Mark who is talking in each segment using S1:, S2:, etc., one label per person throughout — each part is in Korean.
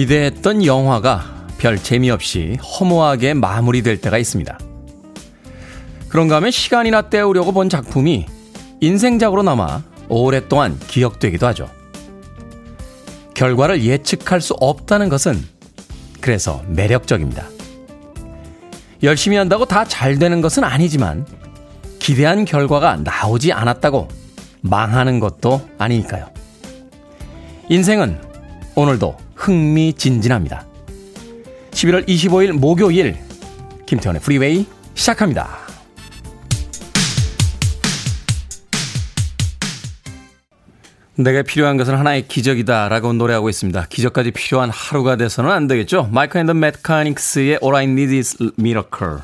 S1: 기대했던 영화가 별 재미없이 허무하게 마무리될 때가 있습니다. 그런가 하면 시간이나 때우려고 본 작품이 인생작으로 남아 오랫동안 기억되기도 하죠. 결과를 예측할 수 없다는 것은 그래서 매력적입니다. 열심히 한다고 다 잘 되는 것은 아니지만 기대한 결과가 나오지 않았다고 망하는 것도 아니니까요. 인생은 오늘도 흥미진진합니다. 11월 25일 목요일 김태훈의 프리웨이 시작합니다. 내가 필요한 것은 하나의 기적이다 라고 노래하고 있습니다. 기적까지 필요한 하루가 돼서는 안 되겠죠. Mike and the Mechanics의 All I Need is Miracle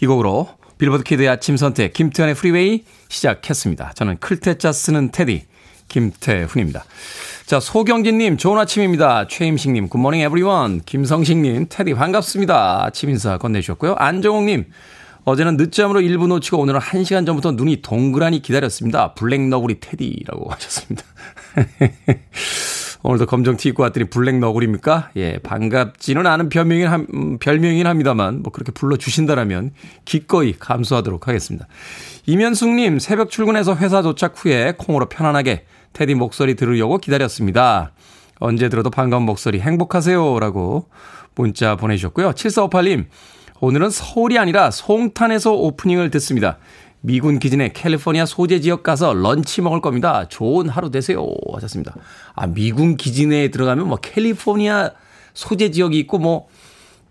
S1: 이 곡으로 빌보드 키드의 아침 선택 김태훈의 프리웨이 시작했습니다. 저는 클 태 자 쓰는 테디 김태훈입니다. 자, 소경진님, 좋은 아침입니다. 최임식님, good morning everyone. 김성식님, 테디 반갑습니다. 아침 인사 건네주셨고요. 안정옥님, 어제는 늦잠으로 1분 놓치고 오늘은 1시간 전부터 눈이 동그라니 기다렸습니다. 블랙 너구리 테디라고 하셨습니다. 오늘도 검정 티 입고 왔더니 블랙 너구리입니까? 예, 반갑지는 않은 별명이긴, 함, 음, 별명이긴 합니다만, 뭐 그렇게 불러주신다라면 기꺼이 감수하도록 하겠습니다. 이면숙님, 새벽 출근해서 회사 도착 후에 콩으로 편안하게 테디 목소리 들으려고 기다렸습니다. 언제 들어도 반가운 목소리 행복하세요. 라고 문자 보내주셨고요. 7458님, 오늘은 서울이 아니라 송탄에서 오프닝을 듣습니다. 미군 기진의 캘리포니아 소재 지역 가서 런치 먹을 겁니다. 좋은 하루 되세요. 하셨습니다. 아, 미군 기진에 들어가면 뭐 캘리포니아 소재 지역이 있고 뭐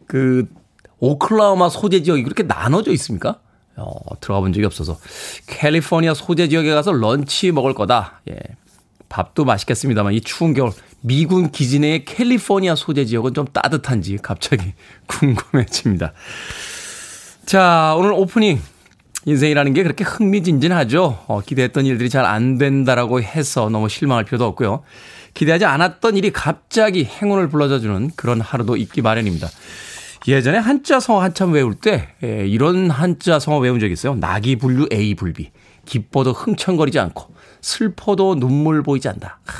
S1: 그 오클라호마 소재 지역이 그렇게 나눠져 있습니까? 어, 들어가 본 적이 없어서 캘리포니아 소재 지역에 가서 런치 먹을 거다. 예. 밥도 맛있겠습니다만 이 추운 겨울 미군 기지 내의 캘리포니아 소재 지역은 좀 따뜻한지 갑자기 궁금해집니다. 자, 오늘 오프닝 인생이라는 게 그렇게 흥미진진하죠. 어, 기대했던 일들이 잘 안 된다라고 해서 너무 실망할 필요도 없고요. 기대하지 않았던 일이 갑자기 행운을 불러다 주는 그런 하루도 있기 마련입니다. 예전에 한자 성어 한참 외울 때 예, 이런 한자 성어 외운 적 있어요. 낙이불류 애이불비. 기뻐도 흥청거리지 않고 슬퍼도 눈물 보이지 않다. 하,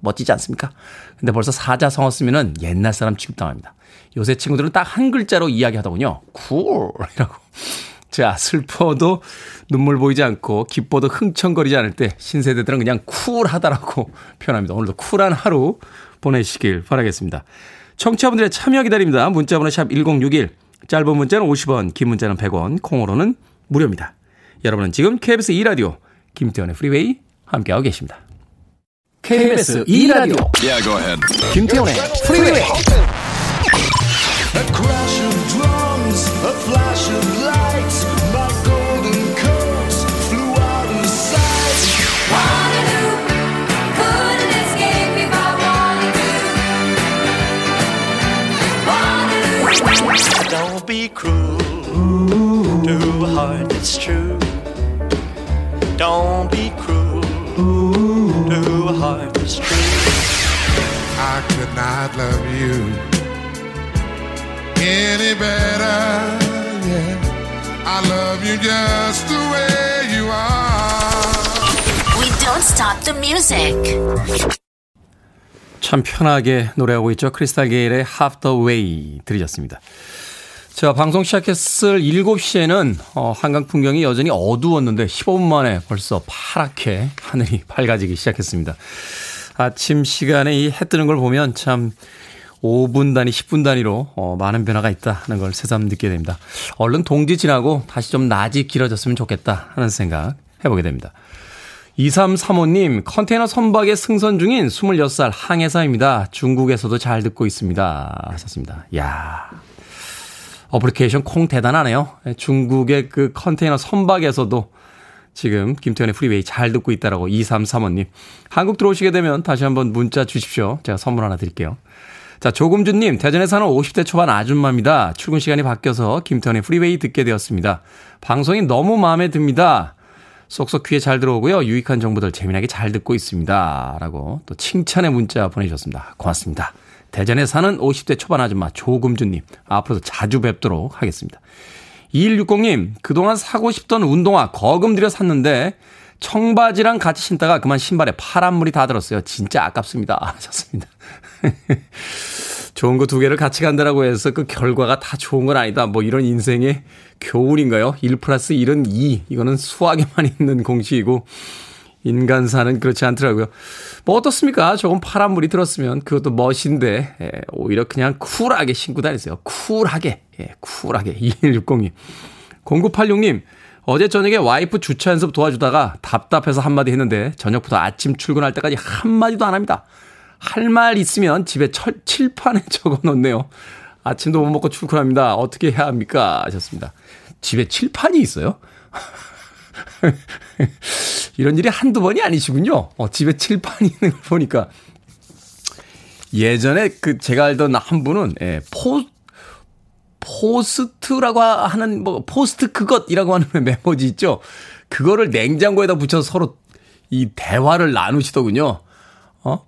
S1: 멋지지 않습니까? 근데 벌써 사자성어 쓰면은 옛날 사람 취급당합니다. 요새 친구들은 딱 한 글자로 이야기하더군요. cool이라고. 자, 슬퍼도 눈물 보이지 않고 기뻐도 흥청거리지 않을 때 신세대들은 그냥 쿨하다라고 표현합니다. 오늘도 쿨한 하루 보내시길 바라겠습니다. 청취자분들의 참여 기다립니다. 문자번호 샵 1061, 짧은 문자는 50원, 긴 문자는 100원, 콩으로는 무료입니다. 여러분은 지금 KBS 2라디오 김태훈의 프리웨이 함께하고 계십니다. KBS 2라디오
S2: Yeah, go ahead.
S1: 김태훈의 프리웨이
S3: A crash of drums, a flash of light. My golden coat flew out of sight.
S4: Couldn't escape if I wanted to.
S3: Don't be cruel to a heart that's true. Don't be cruel to a heart that's true.
S5: I could not love you any better. Yeah, I love you just the way you are.
S6: We don't stop the music.
S1: 참 편하게 노래하고 있죠. 크리스탈 게일의 Half the Way 들으셨습니다. 자, 방송 시작했을 7시에는 어, 한강 풍경이 여전히 어두웠는데 15분 만에 벌써 파랗게 하늘이 밝아지기 시작했습니다. 아침 시간에 이 해 뜨는 걸 보면 참 5분 단위, 10분 단위로 어, 많은 변화가 있다는 걸 새삼 느끼게 됩니다. 얼른 동지 지나고 다시 좀 낮이 길어졌으면 좋겠다 하는 생각 해보게 됩니다. 2335님, 컨테이너 선박에 승선 중인 26살 항해사입니다. 중국에서도 잘 듣고 있습니다. 하셨습니다. 야 어플리케이션 콩 대단하네요. 중국의 그 컨테이너 선박에서도 지금 김태훈의 프리웨이 잘 듣고 있다라고 2335님. 한국 들어오시게 되면 다시 한번 문자 주십시오. 제가 선물 하나 드릴게요. 자, 조금주님, 대전에 사는 50대 초반 아줌마입니다. 출근 시간이 바뀌어서 김태훈의 프리웨이 듣게 되었습니다. 방송이 너무 마음에 듭니다. 쏙쏙 귀에 잘 들어오고요. 유익한 정보들 재미나게 잘 듣고 있습니다. 라고 또 칭찬의 문자 보내주셨습니다. 고맙습니다. 대전에 사는 50대 초반 아줌마 조금주님. 앞으로도 자주 뵙도록 하겠습니다. 2160님, 그동안 사고 싶던 운동화 거금 들여 샀는데 청바지랑 같이 신다가 그만 신발에 파란물이 다 들었어요. 진짜 아깝습니다. 하셨습니다. 좋은 거 두 개를 같이 간다라고 해서 그 결과가 다 좋은 건 아니다. 뭐 이런 인생의 교훈인가요? 1 플러스 1은 2. 이거는 수학에만 있는 공식이고 인간사는 그렇지 않더라고요. 뭐 어떻습니까? 조금 파란 물이 들었으면 그것도 멋인데 예, 오히려 그냥 쿨하게 신고 다니세요. 쿨하게. 예, 쿨하게. 2160님. 0986님. 어제 저녁에 와이프 주차 연습 도와주다가 답답해서 한마디 했는데 저녁부터 아침 출근할 때까지 한마디도 안 합니다. 할 말 있으면 집에 철, 칠판에 적어 놓네요. 아침도 못 먹고 출근합니다. 어떻게 해야 합니까? 하셨습니다. 집에 칠판이 있어요? 이런 일이 한두 번이 아니시군요. 어, 집에 칠판이 있는 걸 보니까. 예전에 그 제가 알던 한 분은, 예, 포, 포스트라고 하는, 뭐, 포스트 그것이라고 하는 메모지 있죠? 그거를 냉장고에다 붙여서 서로 이 대화를 나누시더군요. 어?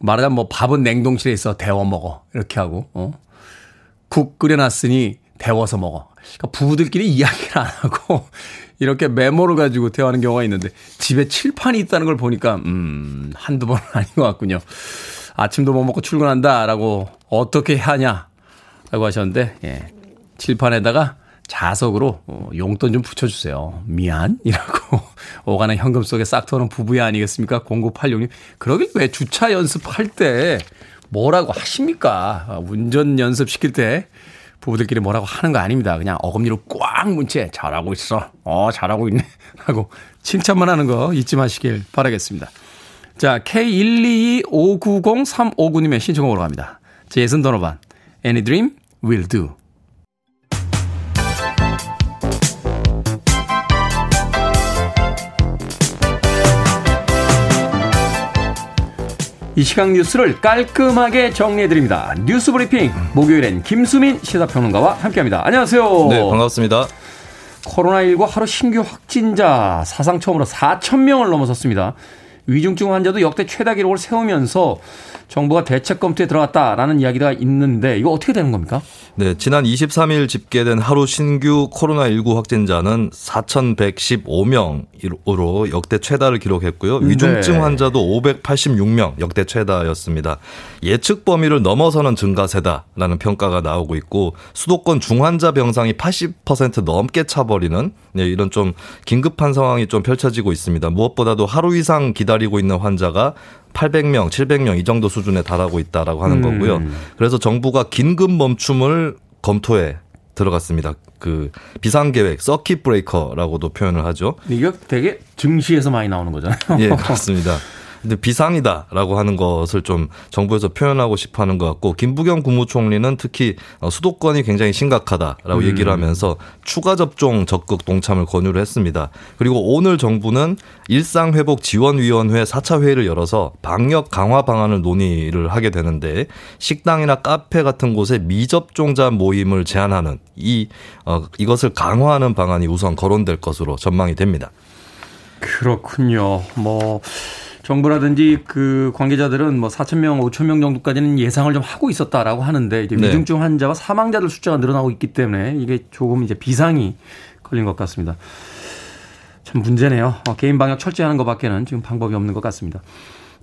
S1: 말하자면 뭐 밥은 냉동실에 있어 데워 먹어. 이렇게 하고, 어? 국 끓여놨으니 데워서 먹어. 그러니까 부부들끼리 이야기를 안 하고 이렇게 메모를 가지고 대화하는 경우가 있는데 집에 칠판이 있다는 걸 보니까 음 한두 번은 아닌 것 같군요. 아침도 못 먹고 출근한다라고 어떻게 하냐라고 하셨는데 예. 칠판에다가 자석으로 어, 용돈 좀 붙여주세요. 미안이라고 오가는 현금 속에 싹 터는 부부야 아니겠습니까? 0986님. 그러길 왜 주차 연습할 때 뭐라고 하십니까? 아, 운전 연습시킬 때 부부들끼리 뭐라고 하는 거 아닙니다. 그냥 어금니로 꽉 문 채 잘하고 있어. 어, 잘하고 있네. 하고 칭찬만 하는 거 잊지 마시길 바라겠습니다. 자, K12259035님의 신청곡으로 갑니다. 제이슨 도노반, Any Dream Will Do. 이 시각 뉴스를 깔끔하게 정리해드립니다. 뉴스 브리핑 목요일엔 김수민 시사평론가와 함께합니다. 안녕하세요.
S2: 네, 반갑습니다.
S1: 코로나19 하루 신규 확진자 사상 처음으로 4천 명을 넘어섰습니다. 위중증 환자도 역대 최다 기록을 세우면서 정부가 대책 검토에 들어갔다라는 이야기가 있는데 이거 어떻게 되는 겁니까?
S2: 네, 지난 23일 집계된 하루 신규 코로나19 확진자는 4,115명으로 역대 최다를 기록했고요. 위중증
S1: 네.
S2: 환자도 586명 역대 최다였습니다. 예측 범위를 넘어서는 증가세다라는 평가가 나오고 있고 수도권 중환자 병상이 80% 넘게 차버리는 네, 이런 좀 긴급한 상황이 좀 펼쳐지고 있습니다. 무엇보다도 하루 이상 기다리 고 있는 환자가 800명, 700명 이 정도 수준에 달하고 있다라고 하는
S1: 음.
S2: 거고요. 그래서 정부가 긴급 멈춤을 검토에 들어갔습니다. 그 비상 계획 서킷 브레이커라고도 표현을 하죠.
S1: 이거 되게 증시에서 많이 나오는 거잖아요.
S2: 예, 그렇습니다. 근데 비상이다라고 하는 것을 좀 정부에서 표현하고 싶어 하는 것 같고 김부겸 국무총리는 특히 어, 수도권이 굉장히 심각하다라고 얘기를 하면서 추가 접종 적극 동참을 권유를 했습니다. 그리고 오늘 정부는 일상 회복 지원 위원회 4차 회의를 열어서 방역 강화 방안을 논의를 하게 되는데 식당이나 카페 같은 곳에 미접종자 모임을 제한하는 이 어, 이것을 강화하는 방안이 우선 거론될 것으로 전망이 됩니다.
S1: 그렇군요. 뭐 정부라든지 그 관계자들은 뭐 4천 명, 5천 명 정도까지는 예상을 좀 하고 있었다라고 하는데 이제
S2: 네.
S1: 위중증 환자와 사망자들 숫자가 늘어나고 있기 때문에 이게 조금 이제 비상이 걸린 것 같습니다. 참 문제네요. 어, 개인 방역 철저히 하는 것밖에는 지금 방법이 없는 것 같습니다.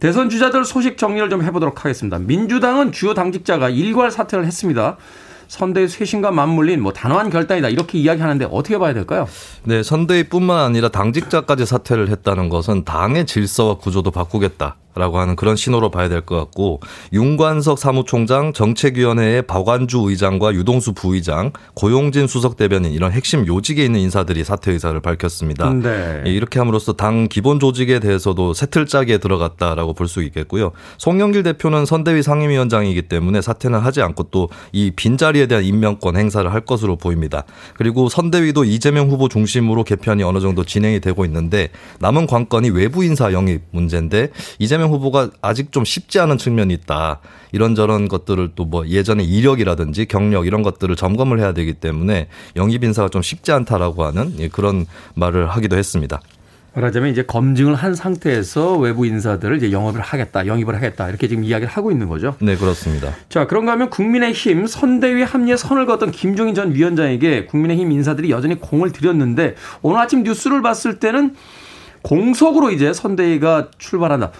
S1: 대선 주자들 소식 정리를 좀 해보도록 하겠습니다. 민주당은 주요 당직자가 일괄 사퇴를 했습니다. 선대의 쇄신과 맞물린 뭐 단호한 결단이다 이렇게 이야기하는데 어떻게 봐야 될까요?
S2: 네, 선대위뿐만 아니라 당직자까지 사퇴를 했다는 것은 당의 질서와 구조도 바꾸겠다 라고 하는 그런 신호로 봐야 될 것 같고 윤관석 사무총장, 정책위원회의 박완주 의장과 유동수 부의장, 고용진 수석 대변인 이런 핵심 요직에 있는 인사들이 사퇴 의사를 밝혔습니다.
S1: 네.
S2: 예, 이렇게 함으로써 당 기본 조직에 대해서도 새틀짜기에 들어갔다라고 볼 수 있겠고요. 송영길 대표는 선대위 상임위원장이기 때문에 사퇴는 하지 않고 또 이 빈자리에 대한 임명권 행사를 할 것으로 보입니다. 그리고 선대위도 이재명 후보 중심으로 개편이 어느 정도 진행이 되고 있는데 남은 관건이 외부 인사 영입 문제인데 이재명 후보가 아직 좀 쉽지 않은 측면이 있다. 이런저런 것들을 또 뭐 예전에 이력이라든지 경력 이런 것들을 점검을 해야 되기 때문에 영입 인사가 좀 쉽지 않다라고 하는 예, 그런 말을 하기도 했습니다.
S1: 말하자면 이제 검증을 한 상태에서 외부 인사들을 이제 영업을 하겠다, 영입을 하겠다 이렇게 지금 이야기를 하고 있는 거죠.
S2: 네, 그렇습니다.
S1: 자, 그런가 하면 국민의힘 선대위 합리에 선을 그었던 김종인 전 위원장에게 국민의힘 인사들이 여전히 공을 들였는데 오늘 아침 뉴스를 봤을 때는 공석으로 이제 선대위가 출발한다.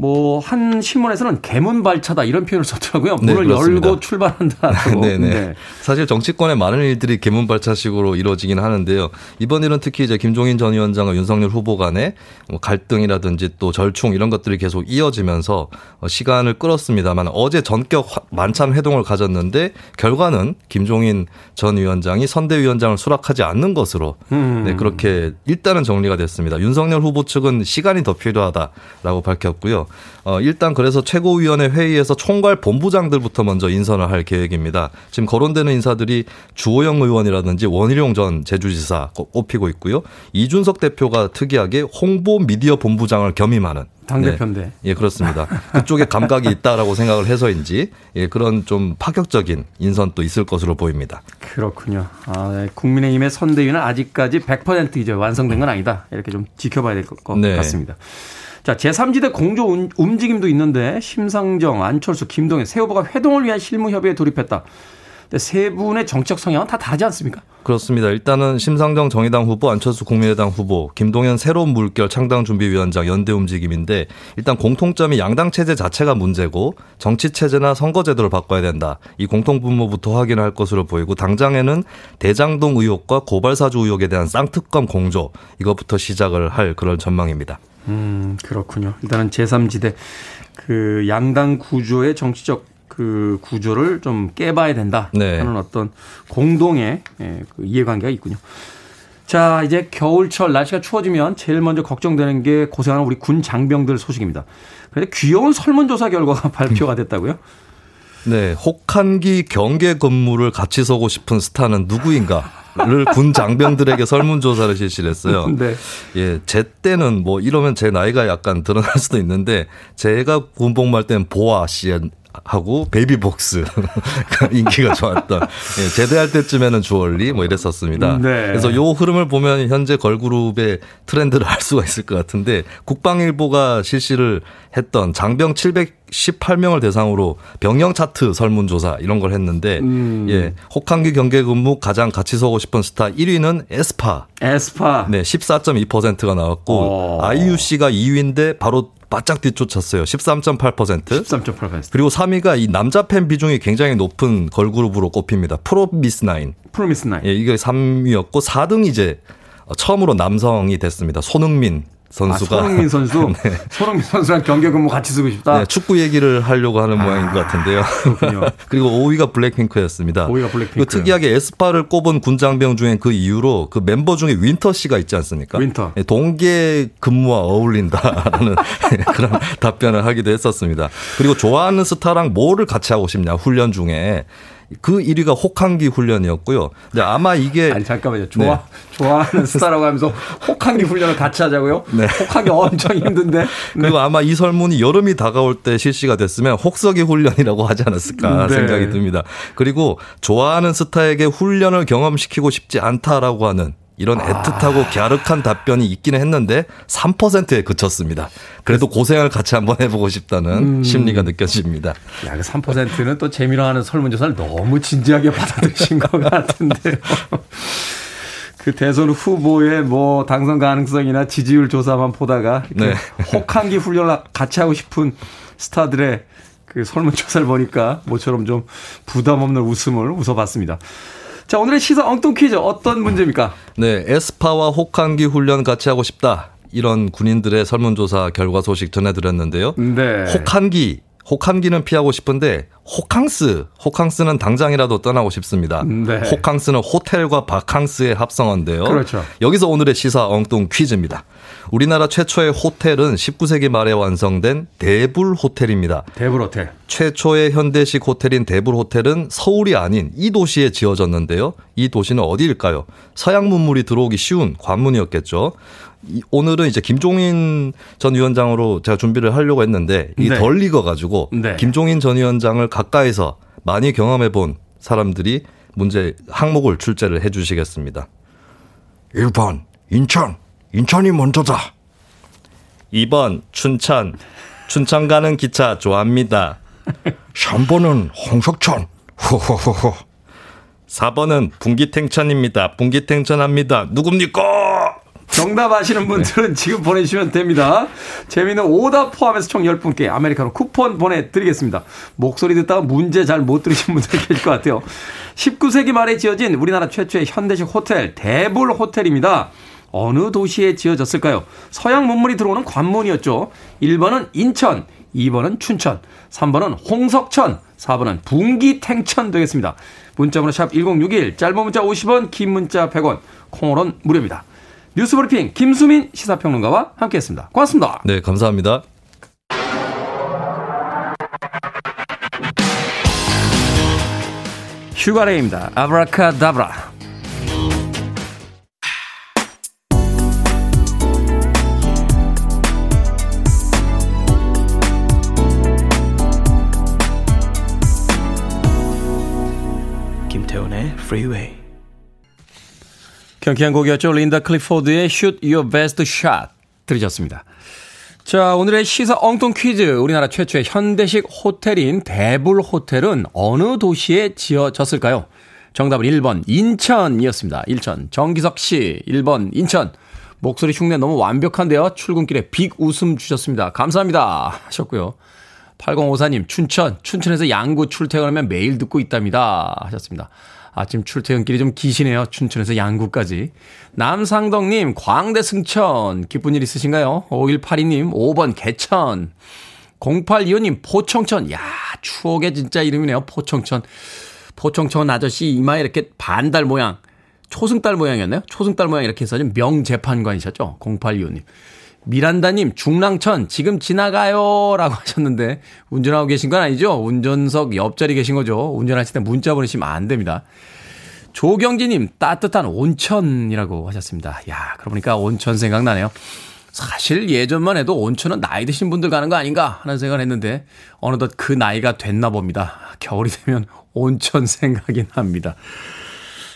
S1: 뭐 한 신문에서는 개문 발차다 이런 표현을 썼더라고요.
S2: 네,
S1: 문을
S2: 그렇습니다.
S1: 열고 출발한다고.
S2: 네네.
S1: 네.
S2: 사실 정치권의 많은 일들이 개문 발차식으로 이루어지긴 하는데요. 이번 일은 특히 이제 김종인 전 위원장과 윤석열 후보 간의 뭐 갈등이라든지 또 절충 이런 것들이 계속 이어지면서 어, 시간을 끌었습니다만 어제 전격 화- 만찬 회동을 가졌는데 결과는 김종인 전 위원장이 선대위원장을 수락하지 않는 것으로
S1: 음.
S2: 네, 그렇게 일단은 정리가 됐습니다. 윤석열 후보 측은 시간이 더 필요하다라고 밝혔고요. 어, 일단 그래서 최고위원회 회의에서 총괄 본부장들부터 먼저 인선을 할 계획입니다. 지금 거론되는 인사들이 주호영 의원이라든지 원희룡 전 제주지사 꼽- 꼽히고 있고요. 이준석 대표가 특이하게 홍보 미디어 본부장을 겸임하는
S1: 당대표인데.
S2: 네. 예, 그렇습니다. 그쪽에 감각이 있다라고 생각을 해서인지 예, 그런 좀 파격적인 인선도 있을 것으로 보입니다.
S1: 그렇군요. 아, 네. 국민의힘의 선대위는 아직까지 100% 이제 완성된 건 아니다. 이렇게 좀 지켜봐야 될것
S2: 네.
S1: 같습니다. 자, 제3지대 공조 운- 움직임도 있는데 심상정, 안철수, 김동연 세 후보가 회동을 위한 실무 협의에 돌입했다. 세 분의 정책 성향은 다 다르지 않습니까?
S2: 그렇습니다. 일단은 심상정 정의당 후보, 안철수 국민의당 후보, 김동연 새로운 물결 창당 준비위원장 연대 움직임인데 일단 공통점이 양당 체제 자체가 문제고 정치 체제나 선거 제도를 바꿔야 된다. 이 공통 분모부터 확인할 것으로 보이고 당장에는 대장동 의혹과 고발 사주 의혹에 대한 쌍특검 공조 이것부터 시작을 할 그런 전망입니다.
S1: 음, 그렇군요. 일단은 제3지대 그 양당 구조의 정치적 그 구조를 좀 깨봐야 된다
S2: 네.
S1: 하는 어떤 공동의 예, 그 이해관계가 있군요. 자, 이제 겨울철 날씨가 추워지면 제일 먼저 걱정되는 게 고생하는 우리 군 장병들 소식입니다. 그런데 귀여운 설문조사 결과가 발표가 됐다고요?
S2: 네, 혹한기 경계 근무를 같이 서고 싶은 스타는 누구인가 를군 장병들에게 설문조사를 실시를 했어요.
S1: 네.
S2: 예, 제 때는 뭐 이러면 제 나이가 약간 드러날 수도 있는데 제가 군복무할 때는 보아 씨 하고 베이비복스 인기가 좋았던 예, 제대할 때쯤에는 주얼리 뭐 이랬었습니다.
S1: 네.
S2: 그래서 요 흐름을 보면 현재 걸그룹의 트렌드를 알 수가 있을 것 같은데 국방일보가 실시를 했던 장병 718명을 대상으로 병영 차트 설문조사 이런 걸 했는데
S1: 음.
S2: 예, 혹한기 경계 근무 가장 같이 서고 싶은 스타 1위는 에스파
S1: 에스파.
S2: 네, 14.2%가 나왔고
S1: 어.
S2: IUC가 2위인데 바로 바짝 뒤쫓았어요. 13.8%.
S1: 13.8%.
S2: 그리고 3위가 이 남자 팬 비중이 굉장히 높은 걸그룹으로 꼽힙니다. 프로미스 나인.
S1: 프로미스 나인.
S2: 예, 이게 3위였고 4등 이제 처음으로 남성이 됐습니다. 손흥민
S1: 아,
S2: 선수가
S1: 손흥민 선수. 손흥민 선수랑 경계 근무 같이 서고 싶다.
S2: 네, 축구 얘기를 하려고 하는 모양인 것 같은데요. 그리고 5위가 블랙핑크였습니다.
S1: 5위가 블랙핑크.
S2: 그리고 특이하게 에스파를 꼽은 군장병 중에 그 이유로 그 멤버 중에 윈터 씨가 있지 않습니까?
S1: 윈터.
S2: 예, 동계 근무와 어울린다라는 그런 답변을 하기도 했었습니다. 그리고 좋아하는 스타랑 뭐를 같이 하고 싶냐 훈련 중에 그 1위가 혹한기 훈련이었고요. 근데 아마 이게
S1: 아니 잠깐만요. 좋아
S2: 네.
S1: 좋아하는 스타라고 하면서 혹한기 훈련을 같이 하자고요?
S2: 네.
S1: 혹한기 엄청 힘든데. 네.
S2: 그리고 아마 이 설문이 여름이 다가올 때 실시가 됐으면 혹서기 훈련이라고 하지 않았을까
S1: 네.
S2: 생각이 듭니다. 그리고 좋아하는 스타에게 훈련을 경험시키고 싶지 않다라고 하는 이런 애틋하고 갸륵한 답변이 있기는 했는데 3%에 그쳤습니다. 그래도 고생을 같이 한번 해보고 싶다는 심리가 느껴집니다.
S1: 야, 그 3%는 또 재미로 하는 설문조사를 너무 진지하게 받아들이신 것 같은데요. 그 대선 후보의 뭐 당선 가능성이나 지지율 조사만 보다가
S2: 네.
S1: 혹한기 훈련을 같이 하고 싶은 스타들의 그 설문조사를 보니까 모처럼 좀 부담 없는 웃음을 웃어봤습니다. 자, 오늘의 시사 엉뚱 퀴즈 어떤 문제입니까?
S2: 네, 에스파와 혹한기 훈련 같이 하고 싶다. 이런 군인들의 설문조사 결과 소식 전해드렸는데요.
S1: 네.
S2: 혹한기, 혹한기는 피하고 싶은데 호캉스, 호캉스는 당장이라도 떠나고 싶습니다.
S1: 네.
S2: 호캉스는 호텔과 바캉스의 합성어인데요.
S1: 그렇죠.
S2: 여기서 오늘의 시사 엉뚱 퀴즈입니다. 우리나라 최초의 호텔은 19세기 말에 완성된 대불 호텔입니다.
S1: 대불 호텔.
S2: 최초의 현대식 호텔인 대불 호텔은 서울이 아닌 이 도시에 지어졌는데요. 이 도시는 어디일까요? 서양 문물이 들어오기 쉬운 관문이었겠죠. 이- 오늘은 이제 김종인 전 위원장으로 제가 준비를 하려고 했는데 이게
S1: 네.
S2: 덜 익어가지고
S1: 네.
S2: 김종인 전 위원장을 가까이서 많이 경험해 본 사람들이 문제 항목을 출제를 해 주시겠습니다.
S7: 1번 인천 인천이 먼저다
S2: 2번 춘천 춘천 가는 기차 좋아합니다.
S7: 3번은 홍석천 호호호호
S2: 4번은 분기탱천입니다. 분기탱천합니다. 누굽니까?
S1: 정답 아시는 분들은 지금 보내주시면 됩니다. 재미있는 오답 포함해서 총 10분께 아메리카노 쿠폰 보내드리겠습니다. 목소리 듣다가 문제 잘 못 들으신 분들 계실 것 같아요. 19세기 말에 지어진 우리나라 최초의 현대식 호텔 대불 호텔입니다. 어느 도시에 지어졌을까요? 서양 문물이 들어오는 관문이었죠. 1번은 인천, 2번은 춘천, 3번은 홍석천, 4번은 분기탱천 되겠습니다. 문자번호 샵 1061, 짧은 문자 50원, 긴 문자 100원, 콩으로는 무료입니다. 뉴스브리핑 김수민 시사평론가와 함께했습니다. 고맙습니다.
S2: 네, 감사합니다.
S1: 휴가레입니다. 아브라카다브라.
S8: 김태훈의 Freeway.
S1: 경쾌한 곡이었죠. 린다 클리포드의 Shoot Your Best Shot 들으셨습니다. 자, 오늘의 시사 엉뚱 퀴즈. 우리나라 최초의 현대식 호텔인 대불 호텔은 어느 도시에 지어졌을까요? 정답은 1번 인천이었습니다. 인천. 정기석 씨 1번 인천. 목소리 흉내 너무 완벽한데요. 출근길에 빅 웃음 주셨습니다. 감사합니다. 하셨고요. 8054님, 춘천. 춘천에서 양구 출퇴근하면 매일 듣고 있답니다. 하셨습니다. 아침 출퇴근길이 좀 기시네요. 춘천에서 양구까지. 남상덕님, 광대 승천. 기쁜 일 있으신가요? 5182님, 5번 개천. 0825님, 포청천. 야 추억의 진짜 이름이네요. 포청천. 포청천 아저씨 이마에 이렇게 반달 모양. 초승달 모양이었나요? 초승달 모양 이렇게 해서 명재판관이셨죠? 0825님. 미란다님, 중랑천, 지금 지나가요. 라고 하셨는데, 운전하고 계신 건 아니죠? 운전석 옆자리 계신 거죠? 운전하실 때 문자 보내시면 안 됩니다. 조경진님, 따뜻한 온천이라고 하셨습니다. 야, 그러고 보니까 온천 생각나네요. 사실 예전만 해도 온천은 나이 드신 분들 가는 거 아닌가 하는 생각을 했는데, 어느덧 그 나이가 됐나 봅니다. 겨울이 되면 온천 생각이 납니다.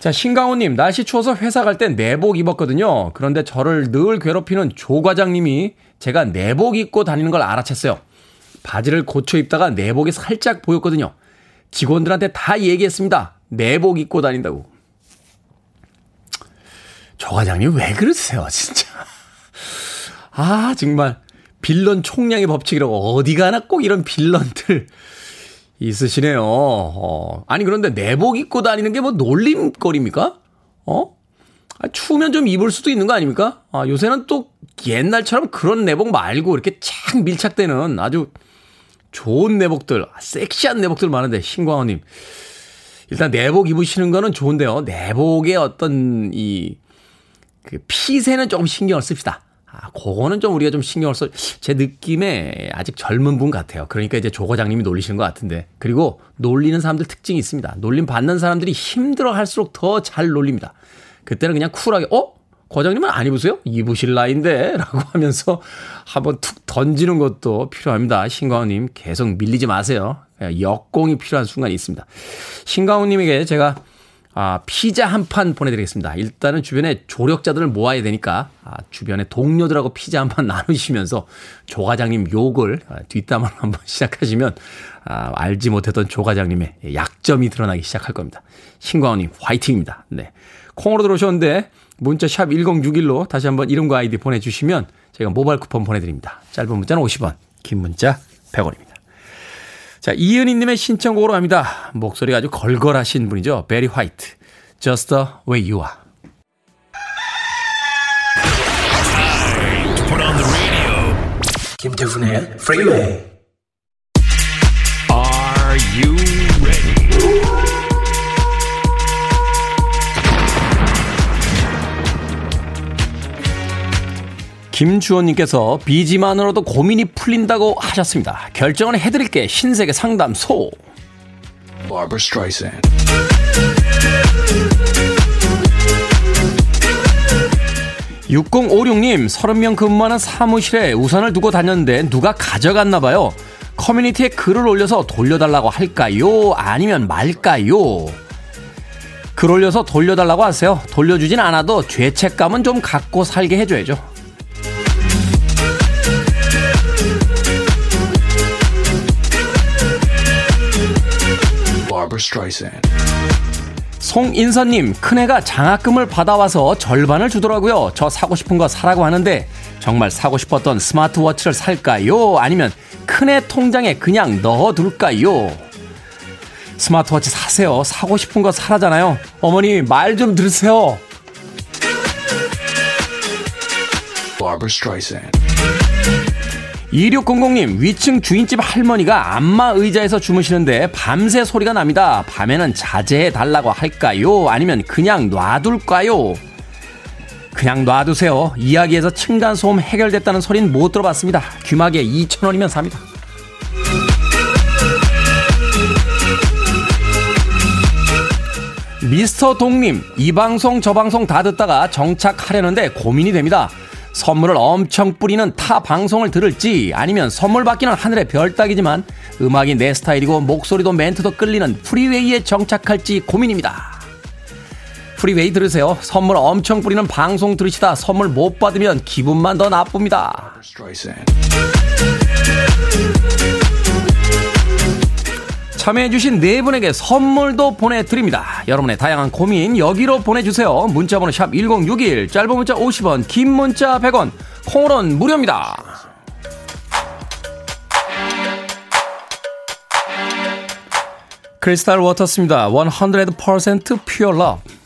S1: 자, 신강호님, 날씨 추워서 회사 갈 때 내복 입었거든요. 그런데 저를 늘 괴롭히는 조 과장님이 제가 내복 입고 다니는 걸 알아챘어요. 바지를 고쳐 입다가 내복이 살짝 보였거든요. 직원들한테 다 얘기했습니다. 내복 입고 다닌다고. 조 과장님 왜 그러세요, 진짜. 아, 정말. 빌런 총량의 법칙이라고 어디 가나 꼭 이런 빌런들 있으시네요. 어. 아니, 그런데 내복 입고 다니는 게 뭐 놀림거리입니까? 어? 아, 추우면 좀 입을 수도 있는 거 아닙니까? 아, 요새는 또 옛날처럼 그런 내복 말고 이렇게 착 밀착되는 아주 좋은 내복들, 섹시한 내복들 많은데, 신광호님. 일단 내복 입으시는 거는 좋은데요. 내복의 어떤 이, 그 피세는 조금 신경을 씁시다. 아, 그거는 좀 우리가 좀 신경을 써. 제 느낌에 아직 젊은 분 같아요. 그러니까 이제 조 과장님이 놀리시는 것 같은데. 그리고 놀리는 사람들 특징이 있습니다. 놀림 받는 사람들이 힘들어 할수록 더 잘 놀립니다. 그때는 그냥 쿨하게, 어? 과장님은 안 입으세요? 입으실 나이인데? 라고 하면서 한번 툭 던지는 것도 필요합니다. 신광호님 계속 밀리지 마세요. 예, 역공이 필요한 순간이 있습니다. 신광호님에게 제가 아, 피자 한 판 보내드리겠습니다. 일단은 주변에 조력자들을 모아야 되니까 아, 주변에 동료들하고 피자 한 판 나누시면서 조 과장님 욕을 아, 뒷담화로 한번 시작하시면 아, 알지 못했던 조 과장님의 약점이 드러나기 시작할 겁니다. 신광호님 화이팅입니다. 네. 콩으로 들어오셨는데 문자 샵 1061로 다시 한번 이름과 아이디 보내주시면 제가 모바일 쿠폰 보내드립니다. 짧은 문자는 50원, 긴 문자 100원입니다. 자, 이은희님의 신청곡으로 갑니다. 목소리가 아주 걸걸하신 분이죠. 베리 화이트. Just the way you are.
S8: 김태훈의 Freeway.
S3: Are you
S1: 김주원님께서 비지만으로도 고민이 풀린다고 하셨습니다. 결정은 해드릴게 신세계 상담소. 6056님, 30명 근무하는 사무실에 우산을 두고 다녔는데 누가 가져갔나 봐요. 커뮤니티에 글을 올려서 돌려달라고 할까요? 아니면 말까요? 글 올려서 돌려달라고 하세요. 돌려주진 않아도 죄책감은 좀 갖고 살게 해줘야죠.
S8: Barbara Streisand.
S1: 송인선님, 큰애가 장학금을 받아와서 절반을 주더라고요. 저 사고 싶은 거 사라고 하는데, 정말 사고 싶었던 스마트워치를 살까요? 아니면 큰애 통장에 그냥 넣어둘까요? 스마트워치 사세요. 사고 싶은 거 사라잖아요. 어머니, 말 좀 들으세요.
S8: Barbara Streisand.
S1: 2600님, 위층 주인집 할머니가 안마 의자에서 주무시는데 밤새 소리가 납니다. 밤에는 자제해 달라고 할까요? 아니면 그냥 놔둘까요? 그냥 놔두세요. 이야기에서 층간소음 해결됐다는 소린 못 들어봤습니다. 귀마개 2,000원이면 삽니다. 미스터 동님, 이 방송 저 방송 다 듣다가 정착하려는데 고민이 됩니다. 선물을 엄청 뿌리는 타 방송을 들을지 아니면 선물 받기는 하늘의 별 따기지만 음악이 내 스타일이고 목소리도 멘트도 끌리는 프리웨이에 정착할지 고민입니다. 프리웨이 들으세요. 선물 엄청 뿌리는 방송 들으시다 선물 못 받으면 기분만 더 나쁩니다. 참여해주신 네 분에게 선물도 보내드립니다. 여러분의 다양한 고민 여기로 보내주세요. 문자번호 샵 1061, 짧은 문자 50원, 긴 문자 100원, 콩으로는 무료입니다. Crystal Waters입니다. 100% pure love.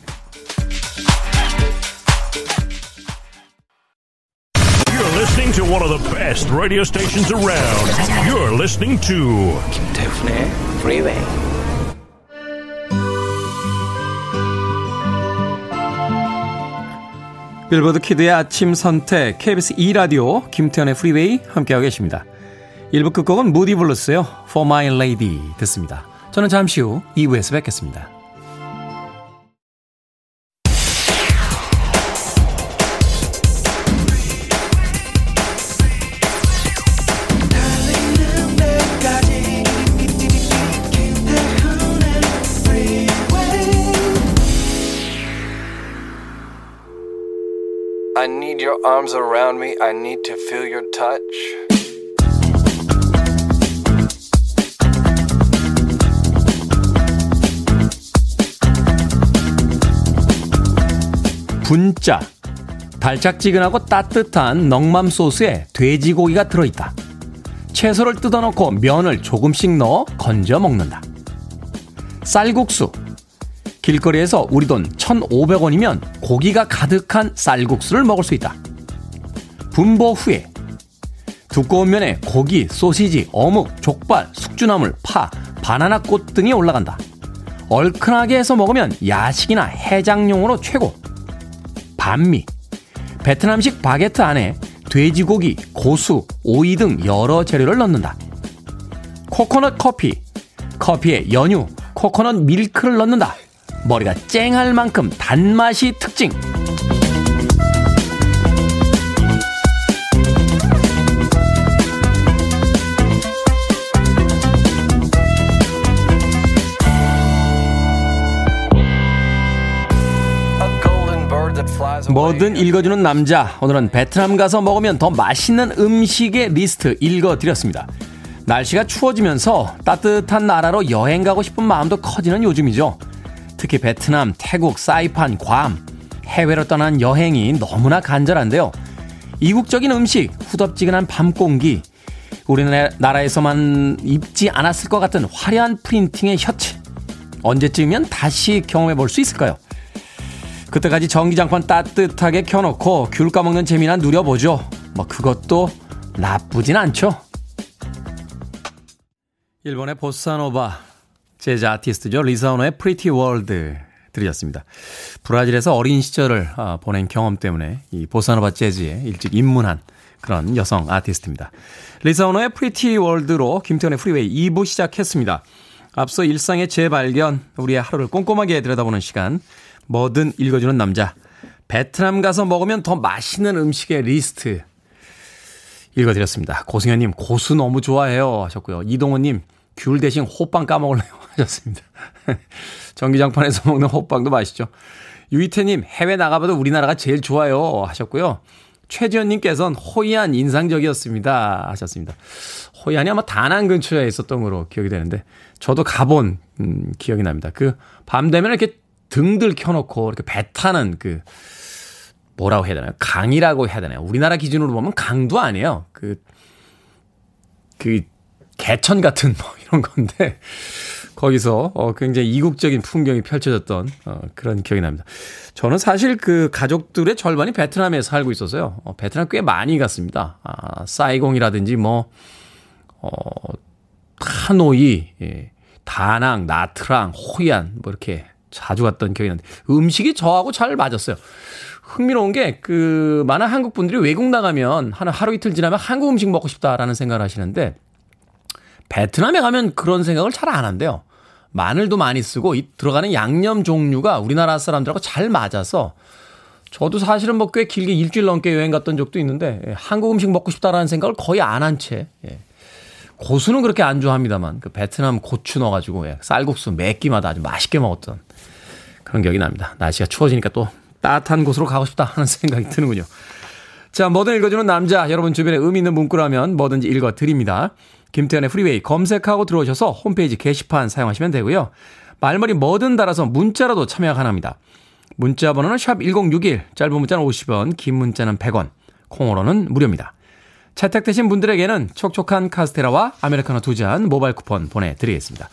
S9: Best radio stations around. You're listening to
S8: 김태훈의 Freeway.
S1: 빌보드 키드의 아침 선택 KBS 2 라디오 김태훈의 프리웨이 함께하고 계십니다. 1부 끝곡은 무디 블루스요. For My Lady 듣습니다. 저는 잠시 후 2부에서 뵙겠습니다.
S10: Your arms around me. I need to feel your touch.
S1: 분짜 달짝지근하고 따뜻한 넉맘 소스에 돼지고기가 들어있다. 채소를 뜯어놓고 면을 조금씩 넣어 건져 먹는다. 쌀국수 길거리에서 우리 돈 1,500원이면 고기가 가득한 쌀국수를 먹을 수 있다. 분보 후에 두꺼운 면에 고기, 소시지, 어묵, 족발, 숙주나물, 파, 바나나 꽃 등이 올라간다. 얼큰하게 해서 먹으면 야식이나 해장용으로 최고. 반미. 베트남식 바게트 안에 돼지고기, 고수, 오이 등 여러 재료를 넣는다. 코코넛 커피. 커피에 연유, 코코넛 밀크를 넣는다. 머리가 쨍할 만큼 단맛이 특징. 뭐든 읽어주는 남자. 오늘은 베트남 가서 먹으면 더 맛있는 음식의 리스트 읽어드렸습니다. 날씨가 추워지면서 따뜻한 나라로 여행 가고 싶은 마음도 커지는 요즘이죠. 특히 베트남, 태국, 사이판, 괌, 해외로 떠난 여행이 너무나 간절한데요. 이국적인 음식, 후덥지근한 밤 공기, 우리나라에서만 입지 않았을 것 같은 화려한 프린팅의 셔츠. 언제쯤이면 다시 경험해 볼 수 있을까요? 그때까지 전기장판 따뜻하게 켜놓고 귤 까먹는 재미나 누려보죠. 뭐 그것도 나쁘진 않죠. 일본의 보사노바 재즈 아티스트죠. 리사 오노의 Pretty World 들으셨습니다. 브라질에서 어린 시절을 아, 보낸 경험 때문에 이 보사노바 재즈에 일찍 입문한 그런 여성 아티스트입니다. 리사 오노의 Pretty World로 김태훈의 프리웨이 2부 시작했습니다. 앞서 일상의 재발견, 우리의 하루를 꼼꼼하게 들여다보는 시간, 뭐든 읽어주는 남자. 베트남 가서 먹으면 더 맛있는 음식의 리스트. 읽어드렸습니다. 고승현님, 고수 너무 좋아해요. 하셨고요. 이동호님, 귤 대신 호빵 까먹을래요. 하셨습니다. 전기장판에서 먹는 호빵도 맛있죠. 유이태님, 해외 나가봐도 우리나라가 제일 좋아요. 하셨고요. 최지현님께서는 호이안 인상적이었습니다. 하셨습니다. 호이안이 아마 다낭 근처에 있었던 걸로 기억이 되는데, 저도 가본, 음, 기억이 납니다. 그, 밤 되면 이렇게 등들 켜놓고, 이렇게 배 타는 그, 뭐라고 해야 되나요? 강이라고 해야 되나요? 우리나라 기준으로 보면 강도 아니에요. 그, 그, 개천 같은 뭐 이런 건데, 거기서 어, 굉장히 이국적인 풍경이 펼쳐졌던 어, 그런 기억이 납니다. 저는 사실 그 가족들의 절반이 베트남에 살고 있어서요. 어, 베트남 꽤 많이 갔습니다. 아, 사이공이라든지 뭐, 어, 하노이, 예, 다낭, 나트랑, 호이안, 뭐 이렇게 자주 갔던 기억이 나는데 음식이 저하고 잘 맞았어요. 흥미로운 게 그 많은 한국 분들이 외국 나가면 한 하루 이틀 지나면 한국 음식 먹고 싶다라는 생각을 하시는데 베트남에 가면 그런 생각을 잘 안 한대요. 마늘도 많이 쓰고 이 들어가는 양념 종류가 우리나라 사람들하고 잘 맞아서 저도 사실은 뭐 꽤 길게 일주일 넘게 여행 갔던 적도 있는데 예, 한국 음식 먹고 싶다라는 생각을 거의 안 한 채. 예. 고수는 그렇게 안 좋아합니다만 그 베트남 고추 넣어가지고 예, 쌀국수 매 끼마다 아주 맛있게 먹었던 그런 기억이 납니다. 날씨가 추워지니까 또 따뜻한 곳으로 가고 싶다 하는 생각이 드는군요. 자, 뭐든 읽어주는 남자, 여러분 주변에 의미 있는 문구라면 뭐든지 읽어드립니다. 김태훈의 프리웨이 검색하고 들어오셔서 홈페이지 게시판 사용하시면 되고요. 말머리 뭐든 달아서 문자라도 참여 가능합니다. 문자 번호는 샵 1061, 짧은 문자는 50원, 긴 문자는 100원, 콩으로는 무료입니다. 채택되신 분들에게는 촉촉한 카스테라와 아메리카노 두 잔 모바일 쿠폰 보내드리겠습니다.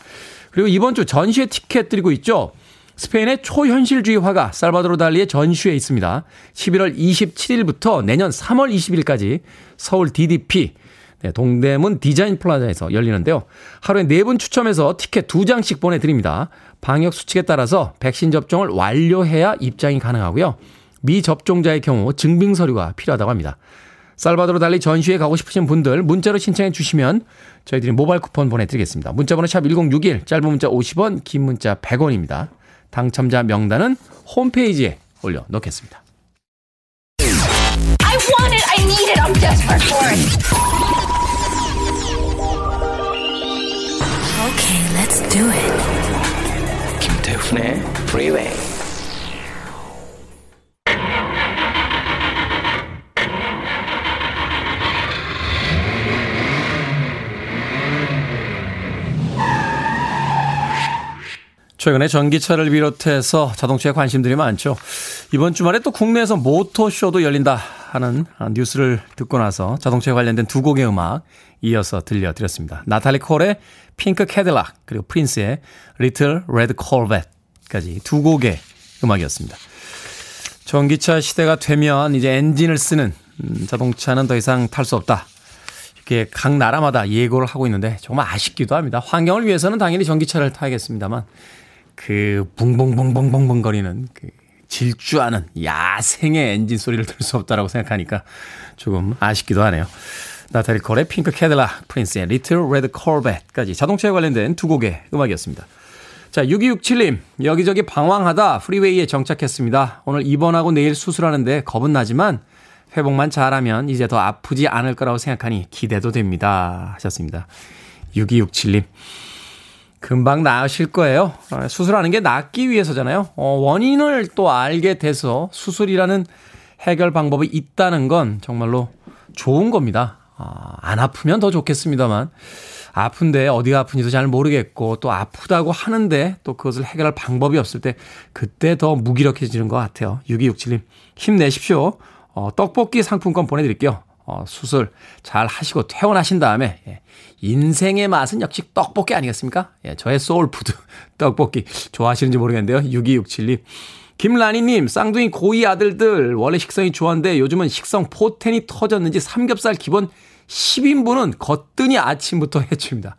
S1: 그리고 이번 주 전시회 티켓 드리고 있죠. 스페인의 초현실주의 화가 살바도르 달리의 전시회에 있습니다. 11월 27일부터 내년 3월 20일까지 서울 DDP 네, 동대문 디자인 플라자에서 열리는데요. 하루에 4분 추첨해서 티켓 2장씩 보내드립니다. 방역 수칙에 따라서 백신 접종을 완료해야 입장이 가능하고요. 미접종자의 경우 증빙 서류가 필요하다고 합니다. 살바도르 달리 전시회 가고 싶으신 분들 문자로 신청해 주시면 저희들이 모바일 쿠폰 보내드리겠습니다. 문자번호 샵 1061, 짧은 문자 50원, 긴 문자 100원입니다. 당첨자 명단은 홈페이지에 올려놓겠습니다.
S6: Do it.
S8: 김태훈의 Freeway.
S1: 최근에 전기차를 비롯해서 자동차에 관심들이 많죠. 이번 주말에 또 국내에서 모터쇼도 열린다 하는 뉴스를 듣고 나서 자동차에 관련된 두 곡의 음악 이어서 들려드렸습니다. 나탈리 콜의 Pink Cadillac 그리고 프린스의 Little Red Corvette까지 두 곡의 음악이었습니다. 전기차 시대가 되면 이제 엔진을 쓰는 음, 자동차는 더 이상 탈 수 없다. 이렇게 각 나라마다 예고를 하고 있는데 정말 아쉽기도 합니다. 환경을 위해서는 당연히 전기차를 타야겠습니다만 그 붕붕붕붕붕붕 거리는 그 질주하는 야생의 엔진 소리를 들을 수 없다라고 생각하니까 조금 아쉽기도 하네요. 나탈리 콜의 Pink Cadillac, 프린스의 Little Red Corvette까지 자동차에 관련된 두 곡의 음악이었습니다. 자, 6267님, 여기저기 방황하다 프리웨이에 정착했습니다. 오늘 입원하고 내일 수술하는데 겁은 나지만 회복만 잘하면 이제 더 아프지 않을 거라고 생각하니 기대도 됩니다. 하셨습니다. 6267님. 금방 나으실 거예요. 어, 수술하는 게 낫기 위해서잖아요. 어, 원인을 또 알게 돼서 수술이라는 해결 방법이 있다는 건 정말로 좋은 겁니다. 아, 안 아프면 더 좋겠습니다만 아픈데 어디가 아픈지도 잘 모르겠고 또 아프다고 하는데 또 그것을 해결할 방법이 없을 때 그때 더 무기력해지는 것 같아요. 6267님 힘내십시오. 어, 떡볶이 상품권 보내드릴게요. 어, 수술 잘 하시고 퇴원하신 다음에 예, 인생의 맛은 역시 떡볶이 아니겠습니까? 예, 저의 soul food 떡볶이 좋아하시는지 모르겠는데요. 6267님. 김라니님, 쌍둥이 고이 아들들 원래 식성이 좋았는데 요즘은 식성 포텐이 터졌는지 삼겹살 기본 10인분은 거뜬히 아침부터 해줍니다.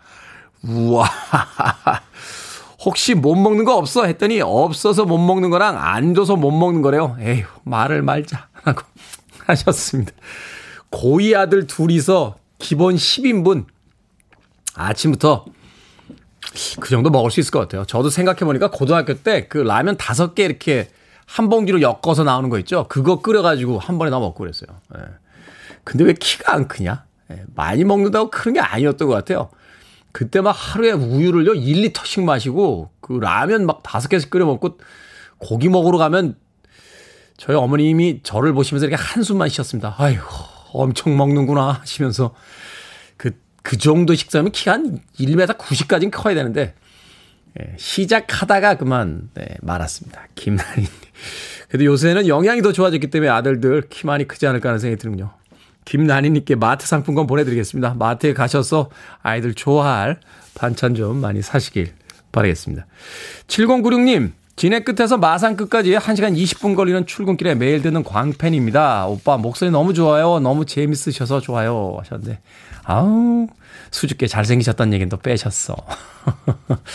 S1: 우와. 혹시 못 먹는 거 없어? 했더니 없어서 못 먹는 거랑 안 줘서 못 먹는 거래요. 에휴, 말을 말자. 하고 하셨습니다. 고이 아들 둘이서 기본 10인분 아침부터 그 정도 먹을 수 있을 것 같아요. 저도 생각해보니까 고등학교 때 그 라면 다섯 개 이렇게 한 봉지로 엮어서 나오는 거 있죠? 그거 끓여가지고 한 번에 다 먹고 그랬어요. 예. 근데 왜 키가 안 크냐? 예, 많이 먹는다고 그런 게 아니었던 것 같아요. 그때 막 하루에 우유를요 1리터씩 마시고 그 라면 막 다섯 개씩 끓여 먹고 고기 먹으러 가면 저희 어머님이 저를 보시면서 이렇게 한숨만 쉬었습니다. 아이고 엄청 먹는구나 하시면서 그, 그 정도 식사면 키가 한 1m 90까지는 커야 되는데 예, 시작하다가 그만 네, 말았습니다. 김나린. 그래도 요새는 영양이 더 좋아졌기 때문에 아들들 키 많이 크지 않을까 하는 생각이 드는군요. 김나니님께 마트 상품권 보내드리겠습니다. 마트에 가셔서 아이들 좋아할 반찬 좀 많이 사시길 바라겠습니다. 7096님, 진해 끝에서 마산 끝까지 1시간 20분 걸리는 출근길에 매일 듣는 광팬입니다. 오빠 목소리 너무 좋아요. 너무 재밌으셔서 좋아요. 하셨는데, 아우, 수줍게 잘생기셨다는 얘기는 또 빼셨어.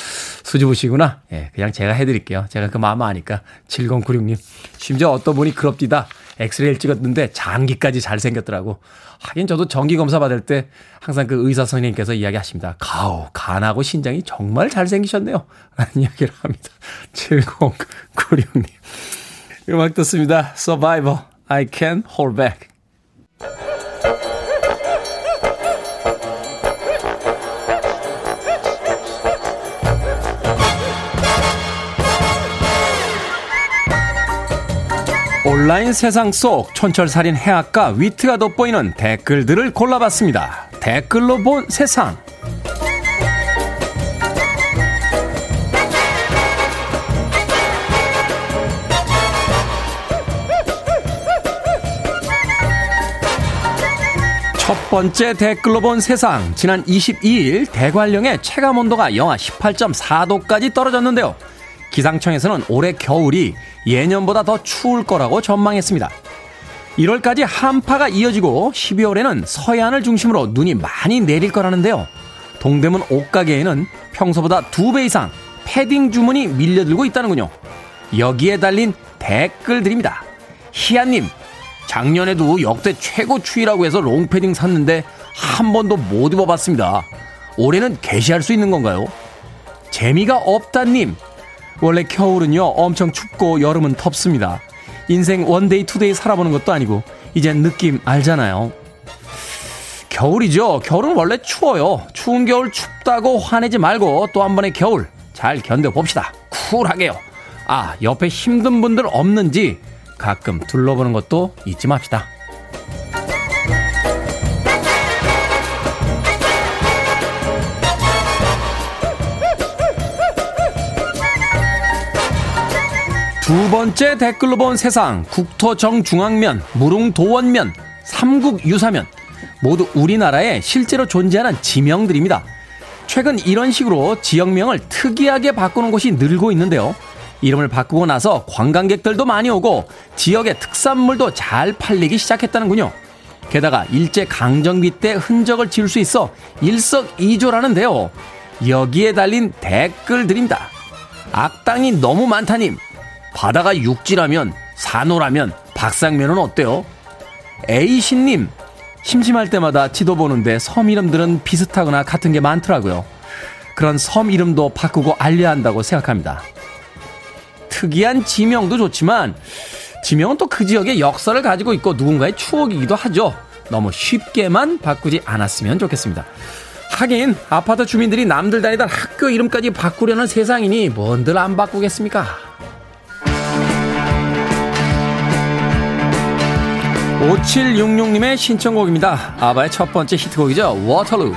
S1: 수줍으시구나. 예, 그냥 제가 해드릴게요. 제가 그 마음 아니까. 7096님. 심지어 어떤 분이 그럽디다. 엑스레이를 찍었는데 장기까지 잘생겼더라고. 하긴 저도 정기검사 받을 때 항상 그 의사 선생님께서 이야기하십니다. 가오, 간하고 신장이 정말 잘생기셨네요. 라는 이야기를 합니다. 7096님. 음악 듣습니다. Survivor, I can hold back. 온라인 세상 속 촌철살인 해악과 위트가 돋보이는 댓글들을 골라봤습니다. 댓글로 본 세상. 첫 번째 댓글로 본 세상. 지난 22일 대관령의 체감 온도가 영하 18.4도까지 떨어졌는데요. 기상청에서는 올해 겨울이 예년보다 더 추울 거라고 전망했습니다. 1월까지 한파가 이어지고 12월에는 서해안을 중심으로 눈이 많이 내릴 거라는데요. 동대문 옷가게에는 평소보다 2배 이상 패딩 주문이 밀려들고 있다는군요. 여기에 달린 댓글들입니다. 희한님, 작년에도 역대 최고 추위라고 해서 롱패딩 샀는데 한 번도 못 입어봤습니다. 올해는 개시할 수 있는 건가요? 재미가 없다님, 원래 겨울은요 엄청 춥고 여름은 덥습니다. 인생 one day two day 살아보는 것도 아니고 이젠 느낌 알잖아요. 겨울이죠. 겨울은 원래 추워요. 추운 겨울 춥다고 화내지 말고 또 한 번의 겨울 잘 견뎌봅시다. 쿨하게요. 아, 옆에 힘든 분들 없는지 가끔 둘러보는 것도 잊지 맙시다. 두 번째 댓글로 본 세상 국토정중앙면, 무릉도원면, 삼국유사면 모두 우리나라에 실제로 존재하는 지명들입니다. 최근 이런 식으로 지역명을 특이하게 바꾸는 곳이 늘고 있는데요. 이름을 바꾸고 나서 관광객들도 많이 오고 지역의 특산물도 잘 팔리기 시작했다는군요. 게다가 일제 강점기 때 흔적을 지울 수 있어 일석이조라는데요. 여기에 달린 댓글들입니다. 악당이 너무 많다님. 바다가 육지라면 산호라면 박상면은 어때요? A신님 심심할 때마다 지도 보는데 섬 이름들은 비슷하거나 같은 게 많더라고요. 그런 섬 이름도 바꾸고 알려야 한다고 생각합니다. 특이한 지명도 좋지만 지명은 또 그 지역의 역사를 가지고 있고 누군가의 추억이기도 하죠. 너무 쉽게만 바꾸지 않았으면 좋겠습니다. 하긴 아파트 주민들이 남들 다니던 학교 이름까지 바꾸려는 세상이니 뭔들 안 바꾸겠습니까? 5766님의 신청곡입니다. 아바의 첫 번째 히트곡이죠. 워터루.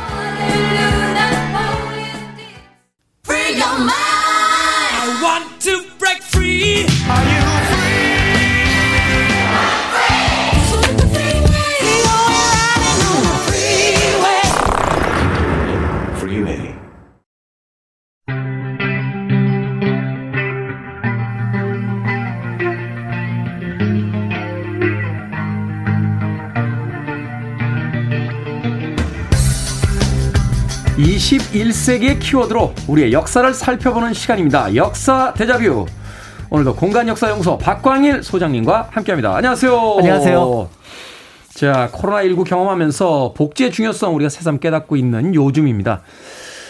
S1: 21세기의 키워드로 우리의 역사를 살펴보는 시간입니다. 역사 대자뷰. 오늘도 공간 역사 연구소 박광일 소장님과 함께합니다. 안녕하세요.
S11: 안녕하세요.
S1: 자, 코로나19 경험하면서 복지의 중요성 우리가 새삼 깨닫고 있는 요즘입니다.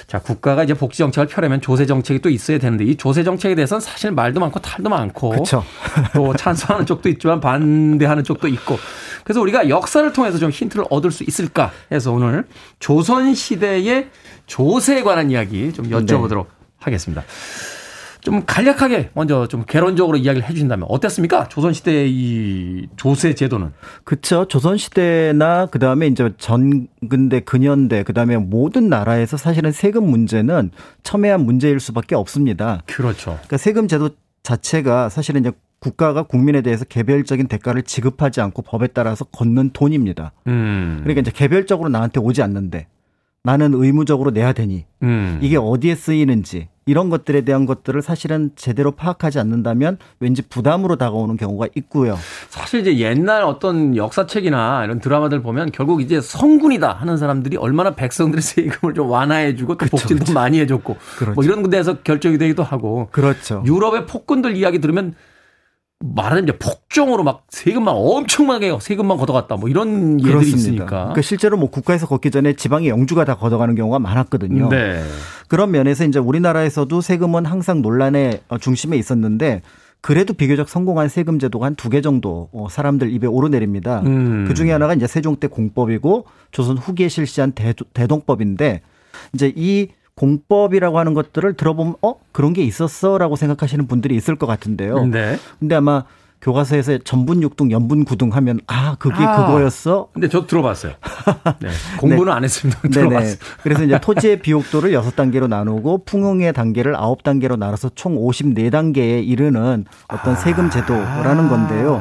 S1: 자, 국가가 이제 복지 정책을 펴려면 조세 정책이 또 있어야 되는데 이 조세 정책에 대해서는 사실 말도 많고 탈도 많고
S11: 그쵸.
S1: 또 찬성하는 쪽도 있지만 반대하는 쪽도 있고 그래서 우리가 역사를 통해서 좀 힌트를 얻을 수 있을까 해서 오늘 조선 시대의 조세에 관한 이야기 좀 여쭤보도록 하겠습니다. 좀 간략하게 먼저 좀 개론적으로 이야기를 해주신다면 어땠습니까? 조선시대의 이 조세 제도는.
S11: 그쵸. 조선시대나 그 다음에 이제 전근대, 근현대, 그 다음에 모든 나라에서 사실은 세금 문제는 첨예한 문제일 수밖에 없습니다.
S1: 그렇죠.
S11: 그러니까 세금 제도 자체가 사실은 이제 국가가 국민에 대해서 개별적인 대가를 지급하지 않고 법에 따라서 걷는 돈입니다.
S1: 음.
S11: 그러니까 이제 개별적으로 나한테 오지 않는데 나는 의무적으로 내야 되니
S1: 음.
S11: 이게 어디에 쓰이는지 이런 것들에 대한 것들을 사실은 제대로 파악하지 않는다면 왠지 부담으로 다가오는 경우가 있고요.
S1: 사실 이제 옛날 어떤 역사책이나 이런 드라마들 보면 결국 이제 성군이다 하는 사람들이 얼마나 백성들의 세금을 좀 완화해주고 또 복지도 많이 해줬고 뭐 이런 데서 결정이 되기도 하고
S11: 그렇죠.
S1: 유럽의 폭군들 이야기 들으면 말하자면 이제 폭정으로 막 세금만 엄청나게 세금만 걷어갔다 뭐 이런 예들이
S11: 그렇습니다.
S1: 있으니까.
S11: 그러니까 실제로 뭐 국가에서 걷기 전에 지방의 영주가 다 걷어가는 경우가 많았거든요.
S1: 네.
S11: 그런 면에서 이제 우리나라에서도 세금은 항상 논란의 어, 중심에 있었는데 그래도 비교적 성공한 세금 제도가 한 두 개 정도 어, 사람들 입에 오르내립니다.
S1: 음.
S11: 그 중에 하나가 이제 세종 때 공법이고 조선 후기에 실시한 대도, 대동법인데 이제 이 공법이라고 하는 것들을 들어보면 어 그런 게 있었어라고 생각하시는 분들이 있을 것 같은데요.
S1: 네.
S11: 근데 아마 교과서에서 전분 육등, 연분 구등 하면 아 그게
S1: 아.
S11: 그거였어.
S1: 근데 저도 들어봤어요. 네. 공부는 안 했습니다.
S11: 네네.
S1: 들어봤어요.
S11: 그래서 이제 토지의 비옥도를 여섯 단계로 나누고 풍용의 단계를 아홉 단계로 나눠서 총 54단계에 이르는 어떤 세금 제도라는 건데요.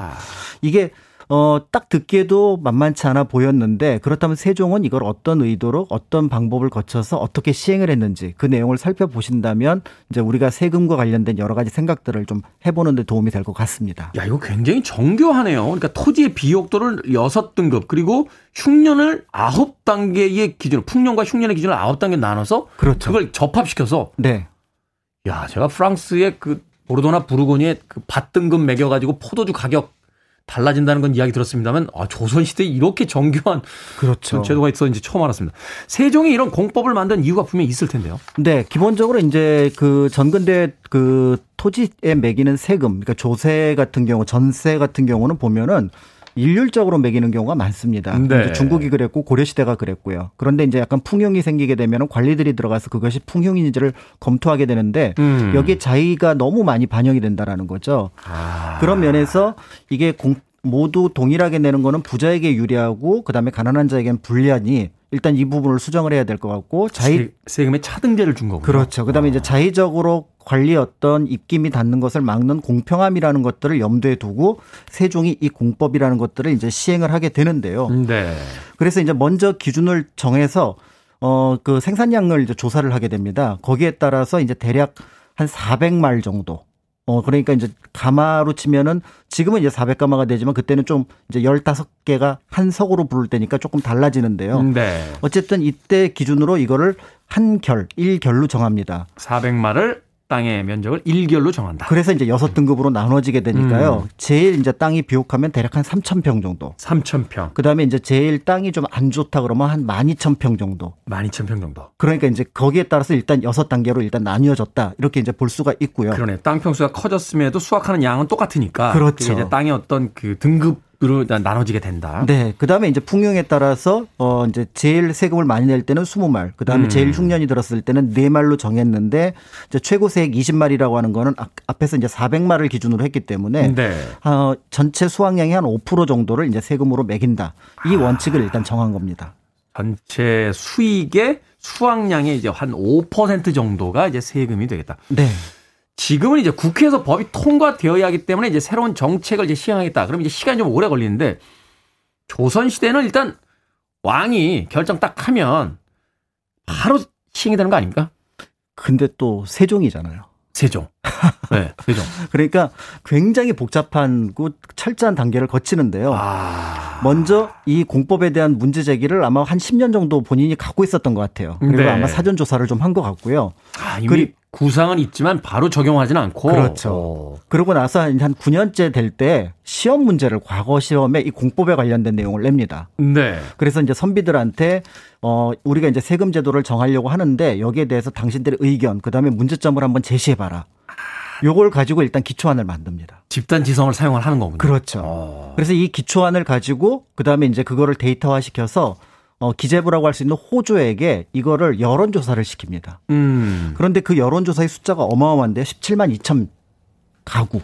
S11: 이게 어, 딱 듣기에도 만만치 않아 보였는데 그렇다면 세종은 이걸 어떤 의도로 어떤 방법을 거쳐서 어떻게 시행을 했는지 그 내용을 살펴보신다면 이제 우리가 세금과 관련된 여러 가지 생각들을 좀 해보는 데 도움이 될 것 같습니다.
S1: 야, 이거 굉장히 정교하네요. 그러니까 토지의 비옥도를 여섯 등급 그리고 흉년을 아홉 단계의 기준으로 풍년과 흉년의 기준을 아홉 단계 나눠서
S11: 그렇죠.
S1: 그걸 접합시켜서
S11: 네.
S1: 야, 제가 프랑스의 그 보르도나 부르고니의 그밭 등급 매겨 가지고 포도주 가격 달라진다는 건 이야기 들었습니다만 아, 조선 시대에 이렇게 정교한
S11: 그렇죠.
S1: 제도가 있었는지 처음 알았습니다. 세종이 이런 공법을 만든 이유가 분명히 있을 텐데요.
S11: 네, 기본적으로 이제 그 전근대 그 토지에 매기는 세금, 그러니까 조세 같은 경우, 전세 같은 경우는 보면은 일률적으로 매기는 경우가 많습니다.
S1: 네.
S11: 중국이 그랬고 고려 시대가 그랬고요. 그런데 이제 약간 풍용이 생기게 되면 관리들이 들어가서 그것이 풍용인지를 검토하게 되는데
S1: 음.
S11: 여기에 자의가 너무 많이 반영이 된다라는 거죠. 그런 면에서 이게 공, 모두 동일하게 내는 거는 부자에게 유리하고 그다음에 가난한 자에게는 불리하니 일단 이 부분을 수정을 해야 될 것 같고 자의
S1: 세- 세금의 차등제를 준 거군요.
S11: 그렇죠. 그다음에 이제 자의적으로 관리 어떤 입김이 닿는 것을 막는 공평함이라는 것들을 염두에 두고 세종이 이 공법이라는 것들을 이제 시행을 하게 되는데요.
S1: 네.
S11: 그래서 이제 먼저 기준을 정해서 어 그 생산량을 이제 조사를 하게 됩니다. 거기에 따라서 이제 대략 한 400말 정도. 어 그러니까 이제 가마로 치면은 지금은 이제 400가마가 되지만 그때는 좀 이제 15개가 한 석으로 부를 때니까 조금 달라지는데요.
S1: 네.
S11: 어쨌든 이때 기준으로 이거를 한 결, 일결로 정합니다.
S1: 400마를 땅의 면적을 일결로 정한다.
S11: 그래서 이제 여섯 등급으로 나눠지게 되니까요.
S1: 음.
S11: 제일 이제 땅이 비옥하면 대략 한 3,000평 정도.
S1: 3,000평,
S11: 그 다음에 이제 제일 땅이 좀 안 좋다 그러면 한 12,000평 정도.
S1: 12,000평 정도.
S11: 그러니까 이제 거기에 따라서 일단 여섯 단계로 일단 나뉘어졌다. 이렇게 이제 볼 수가 있고요.
S1: 그러네. 땅 평수가 커졌음에도 수확하는 양은 똑같으니까.
S11: 그렇죠.
S1: 이제 땅의 어떤 그 등급 으로 나눠지게 된다.
S11: 네. 그 다음에 이제 풍용에 따라서 어 이제 제일 세금을 많이 낼 때는 20말, 그 다음에
S1: 음.
S11: 제일 흉년이 들었을 때는 4말로 정했는데 이제 최고 세액 20말이라고 하는 거는 앞- 앞에서 이제 400말을 기준으로 했기 때문에
S1: 네.
S11: 어, 전체 수확량의 한 5% 정도를 이제 세금으로 매긴다. 이 원칙을 일단 정한 겁니다.
S1: 전체 수익의 수확량의 이제 한 5% 정도가 이제 세금이 되겠다.
S11: 네.
S1: 지금은 이제 국회에서 법이 통과되어야 하기 때문에 이제 새로운 정책을 이제 시행하겠다. 그럼 이제 시간이 좀 오래 걸리는데 조선 시대는 일단 왕이 결정 딱 하면 바로 시행이 되는 거 아닙니까?
S11: 근데 또 세종이잖아요.
S1: 세종. 네, 세종.
S11: 그러니까 굉장히 복잡한 그 철저한 단계를 거치는데요.
S1: 아.
S11: 먼저 이 공법에 대한 문제 제기를 아마 한 10년 정도 본인이 갖고 있었던 것 같아요. 그리고
S1: 네.
S11: 아마 사전 조사를 좀 한 것 같고요.
S1: 아, 이미
S11: 그리-
S1: 구상은 있지만 바로 적용하지는 않고.
S11: 그렇죠.
S1: 어.
S11: 그러고 나서 한 9년째 될 때 시험 문제를 과거 시험에 이 공법에 관련된 내용을 냅니다.
S1: 네.
S11: 그래서 이제 선비들한테 어 우리가 이제 세금 제도를 정하려고 하는데 여기에 대해서 당신들의 의견 그다음에 문제점을 한번 제시해 봐라. 요걸 가지고 일단 기초안을 만듭니다.
S1: 집단 지성을 사용을 하는 거군요.
S11: 그렇죠.
S1: 어.
S11: 그래서 이 기초안을 가지고 그다음에 이제 그거를 데이터화 시켜서 어 기재부라고 할 수 있는 호주에게 이거를 여론 조사를 시킵니다.
S1: 음.
S11: 그런데 그 여론 조사의 숫자가 어마어마한데 17만 2천 가구.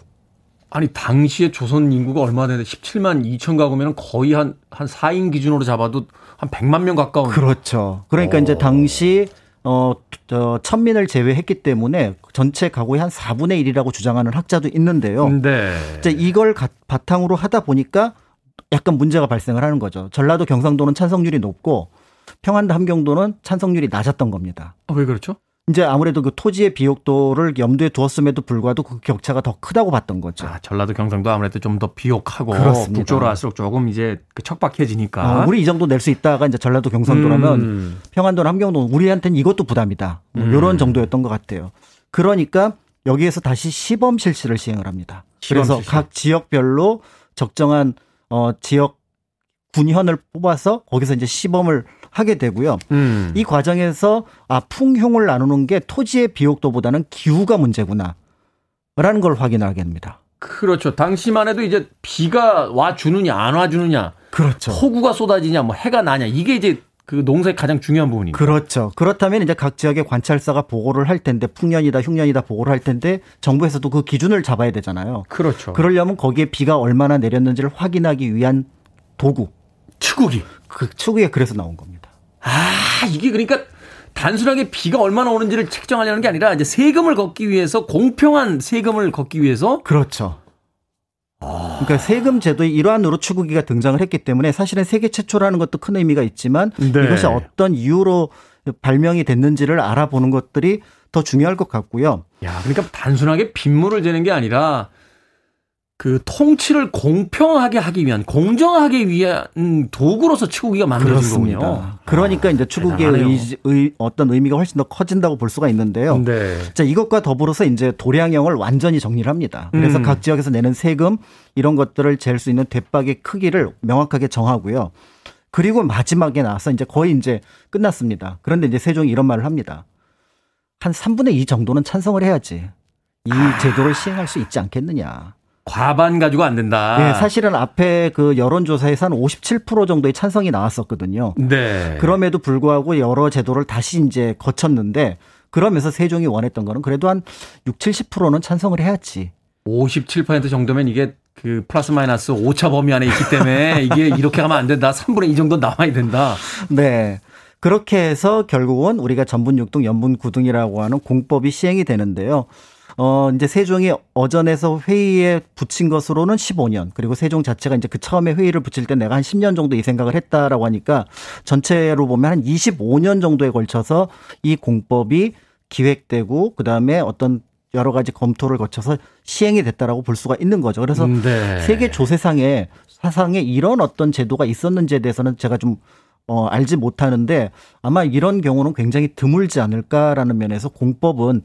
S1: 아니 당시에 조선 인구가 얼마 되는데 17만 2천 가구면 거의 한한 4인 기준으로 잡아도 한 100만 명 가까운.
S11: 그렇죠. 그러니까
S1: 어.
S11: 이제 당시 어, 저, 천민을 제외했기 때문에 전체 가구의 한 4분의 1이라고 주장하는 학자도 있는데요.
S1: 네.
S11: 이제 이걸 가- 바탕으로 하다 보니까 약간 문제가 발생을 하는 거죠. 전라도 경상도는 찬성률이 높고 평안도 함경도는 찬성률이 낮았던 겁니다.
S1: 아, 왜 그렇죠?
S11: 이제 아무래도 그 토지의 비옥도를 염두에 두었음에도 불구하고 그 격차가 더 크다고 봤던 거죠.
S1: 아, 전라도 경상도 아무래도 좀 더 비옥하고
S11: 그렇습니다.
S1: 북쪽으로 갈수록 조금 이제 그 척박해지니까.
S11: 어, 우리 이 정도 낼 수 있다가 이제 전라도 경상도라면
S1: 음.
S11: 평안도나 함경도는 우리한테는 이것도 부담이다. 뭐
S1: 음.
S11: 이런 정도였던 것 같아요. 그러니까 여기에서 다시 시범 실시를 시행을 합니다.
S1: 시범
S11: 그래서
S1: 실시.
S11: 각 지역별로 적정한 어 지역 군현을 뽑아서 거기서 이제 시범을 하게 되고요.
S1: 음.
S11: 이 과정에서 아 풍흉을 나누는 게 토지의 비옥도보다는 기후가 문제구나. 라는 걸 확인하게 됩니다.
S1: 그렇죠. 당시만 해도 이제 비가 와 주느냐 안 와 주느냐,
S11: 그렇죠.
S1: 폭우가 쏟아지냐, 뭐 해가 나냐 이게 이제 그 농사의 가장 중요한 부분입니다.
S11: 그렇죠. 그렇다면 이제 각 지역의 관찰사가 보고를 할 텐데 풍년이다 흉년이다 보고를 할 텐데 정부에서도 그 기준을 잡아야 되잖아요.
S1: 그렇죠.
S11: 그러려면 거기에 비가 얼마나 내렸는지를 확인하기 위한 도구.
S1: 추구기.
S11: 그 추구에 그래서 나온 겁니다.
S1: 아 이게 그러니까 단순하게 비가 얼마나 오는지를 책정하려는 게 아니라 이제 세금을 걷기 위해서 공평한 세금을 걷기 위해서
S11: 그렇죠. 그러니까 세금 제도의 일환으로 추구기가 등장을 했기 때문에 사실은 세계 최초라는 것도 큰 의미가 있지만
S1: 네.
S11: 이것이 어떤 이유로 발명이 됐는지를 알아보는 것들이 더 중요할 것 같고요.
S1: 야, 그러니까 단순하게 빗물을 재는 게 아니라 그 통치를 공평하게 하기 위한 공정하게 위한 도구로서 추구기가 만들어진 거군요.
S11: 그러니까 이제 추구기의
S1: 대단하네요.
S11: 의, 의, 어떤 의미가 훨씬 더 커진다고 볼 수가 있는데요.
S1: 네.
S11: 자, 이것과 더불어서 이제 도량형을 완전히 정리를 합니다. 그래서
S1: 음.
S11: 각 지역에서 내는 세금 이런 것들을 잴 수 있는 대박의 크기를 명확하게 정하고요. 그리고 마지막에 나와서 이제 거의 이제 끝났습니다. 그런데 이제 세종이 이런 말을 합니다. 한 3분의 2 정도는 찬성을 해야지 이
S1: 아.
S11: 제도를 시행할 수 있지 않겠느냐.
S1: 과반 가지고 안 된다.
S11: 네, 사실은 앞에 그 여론조사에서 한 57% 정도의 찬성이 나왔었거든요.
S1: 네.
S11: 그럼에도 불구하고 여러 제도를 다시 이제 거쳤는데 그러면서 세종이 원했던 거는 그래도 한 6, 70%는 찬성을 해야지.
S1: 57% 정도면 이게 그 플러스 마이너스 오차 범위 안에 있기 때문에 이게 이렇게 가면 안 된다. 3분의 2 정도 나와야 된다.
S11: 네. 그렇게 해서 결국은 우리가 전분 6등, 연분 9등이라고 하는 공법이 시행이 되는데요. 어, 이제 세종이 어전에서 회의에 붙인 것으로는 15년. 그리고 세종 자체가 이제 그 처음에 회의를 붙일 때 내가 한 10년 정도 이 생각을 했다라고 하니까 전체로 보면 한 25년 정도에 걸쳐서 이 공법이 기획되고 그다음에 어떤 여러 가지 검토를 거쳐서 시행이 됐다라고 볼 수가 있는 거죠. 그래서
S1: 네.
S11: 세계 조세상에 사상에 이런 어떤 제도가 있었는지에 대해서는 제가 좀 어, 알지 못하는데 아마 이런 경우는 굉장히 드물지 않을까라는 면에서 공법은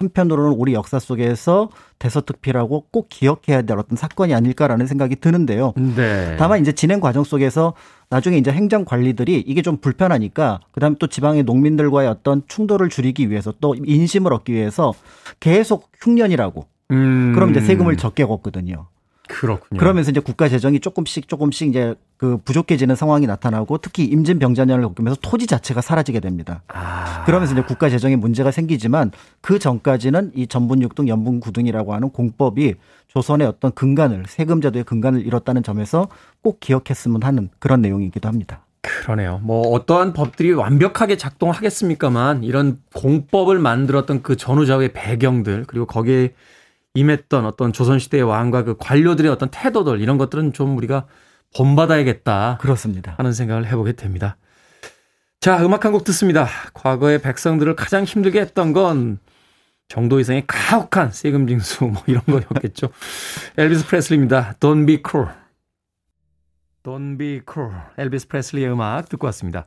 S11: 한편으로는 우리 역사 속에서 대서특필하고 꼭 기억해야 될 어떤 사건이 아닐까라는 생각이 드는데요.
S1: 네.
S11: 다만 이제 진행 과정 속에서 나중에 이제 행정 관리들이 이게 좀 불편하니까 그다음에 또 지방의 농민들과의 어떤 충돌을 줄이기 위해서 또 인심을 얻기 위해서 계속 흉년이라고
S1: 음.
S11: 그럼 이제 세금을 적게 걷거든요.
S1: 그렇군요.
S11: 그러면서 이제 국가 재정이 조금씩 조금씩 이제 그 부족해지는 상황이 나타나고 특히 임진 병자년을 겪으면서 토지 자체가 사라지게 됩니다.
S1: 아.
S11: 그러면서 이제 국가 재정에 문제가 생기지만 그 전까지는 이 전분 6등 연분 9등이라고 하는 공법이 조선의 어떤 근간을 세금 제도의 근간을 잃었다는 점에서 꼭 기억했으면 하는 그런 내용이기도 합니다.
S1: 그러네요. 뭐 어떠한 법들이 완벽하게 작동하겠습니까만 이런 공법을 만들었던 그 전후좌우의 배경들 그리고 거기에 임했던 어떤 조선시대의 왕과 그 관료들의 어떤 태도들 이런 것들은 좀 우리가 본받아야겠다
S11: 그렇습니다.
S1: 하는 생각을 해보게 됩니다. 자, 음악 한 곡 듣습니다. 과거의 백성들을 가장 힘들게 했던 건 정도 이상의 가혹한 세금 징수 뭐 이런 거였겠죠. 엘비스 프레슬리입니다. Don't be cruel. Don't be cruel. 엘비스 프레슬리의 음악 듣고 왔습니다.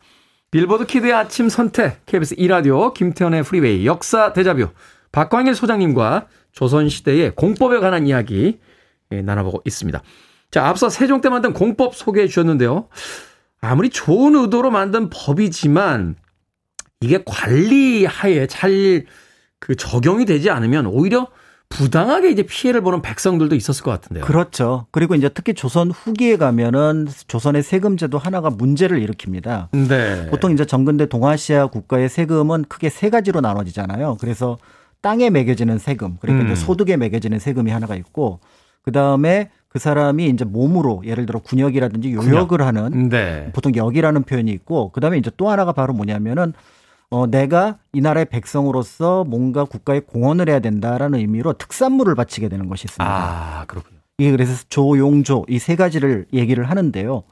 S1: 빌보드 키드의 아침 선택 KBS 2라디오 김태훈의 프리웨이 역사 데자뷰 박광일 소장님과 조선시대의 공법에 관한 이야기 예, 나눠보고 있습니다. 자, 앞서 세종 때 만든 공법 소개해 주셨는데요. 아무리 좋은 의도로 만든 법이지만 이게 관리 하에 잘 그 적용이 되지 않으면 오히려 부당하게 이제 피해를 보는 백성들도 있었을 것 같은데요.
S11: 그렇죠. 그리고 이제 특히 조선 후기에 가면은 조선의 세금제도 하나가 문제를 일으킵니다.
S1: 네.
S11: 보통 이제 정근대 동아시아 국가의 세금은 크게 세 가지로 나눠지잖아요. 그래서 땅에 매겨지는 세금, 그러니까
S1: 음.
S11: 이제 소득에 매겨지는 세금이 하나가 있고, 그 다음에 그 사람이 이제 몸으로 예를 들어 군역이라든지 요역을 하는
S1: 네.
S11: 보통 역이라는 표현이 있고, 그 다음에 이제 또 하나가 바로 뭐냐면은 어, 내가 이 나라의 백성으로서 뭔가 국가에 공헌을 해야 된다라는 의미로 특산물을 바치게 되는 것이 있습니다.
S1: 아, 그렇군요.
S11: 이게 그래서 조용조 이 세 가지를 얘기를 하는데요.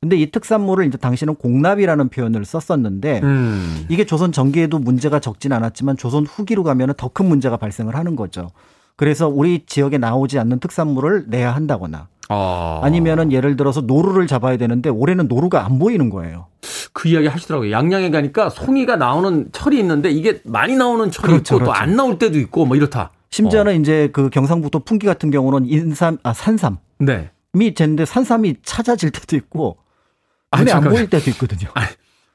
S11: 근데 이 특산물을 이제 당시는 공납이라는 표현을 썼었는데
S1: 음.
S11: 이게 조선 전기에도 문제가 적진 않았지만 조선 후기로 가면은 더 큰 문제가 발생을 하는 거죠. 그래서 우리 지역에 나오지 않는 특산물을 내야 한다거나
S1: 아.
S11: 아니면은 예를 들어서 노루를 잡아야 되는데 올해는 노루가 안 보이는 거예요.
S1: 그 이야기 하시더라고요. 양양에 가니까 송이가 나오는 철이 있는데 이게 많이 나오는 철이
S11: 그렇죠,
S1: 있고 또
S11: 그렇죠.
S1: 안 나올 때도 있고 뭐 이렇다.
S11: 심지어는 이제 그 경상북도 풍기 같은 경우는 인삼 아 산삼이
S1: 네.
S11: 젠데 산삼이 찾아질 때도 있고
S1: 아,
S11: 눈에 안
S1: 잠깐만요.
S11: 보일 때도 있거든요.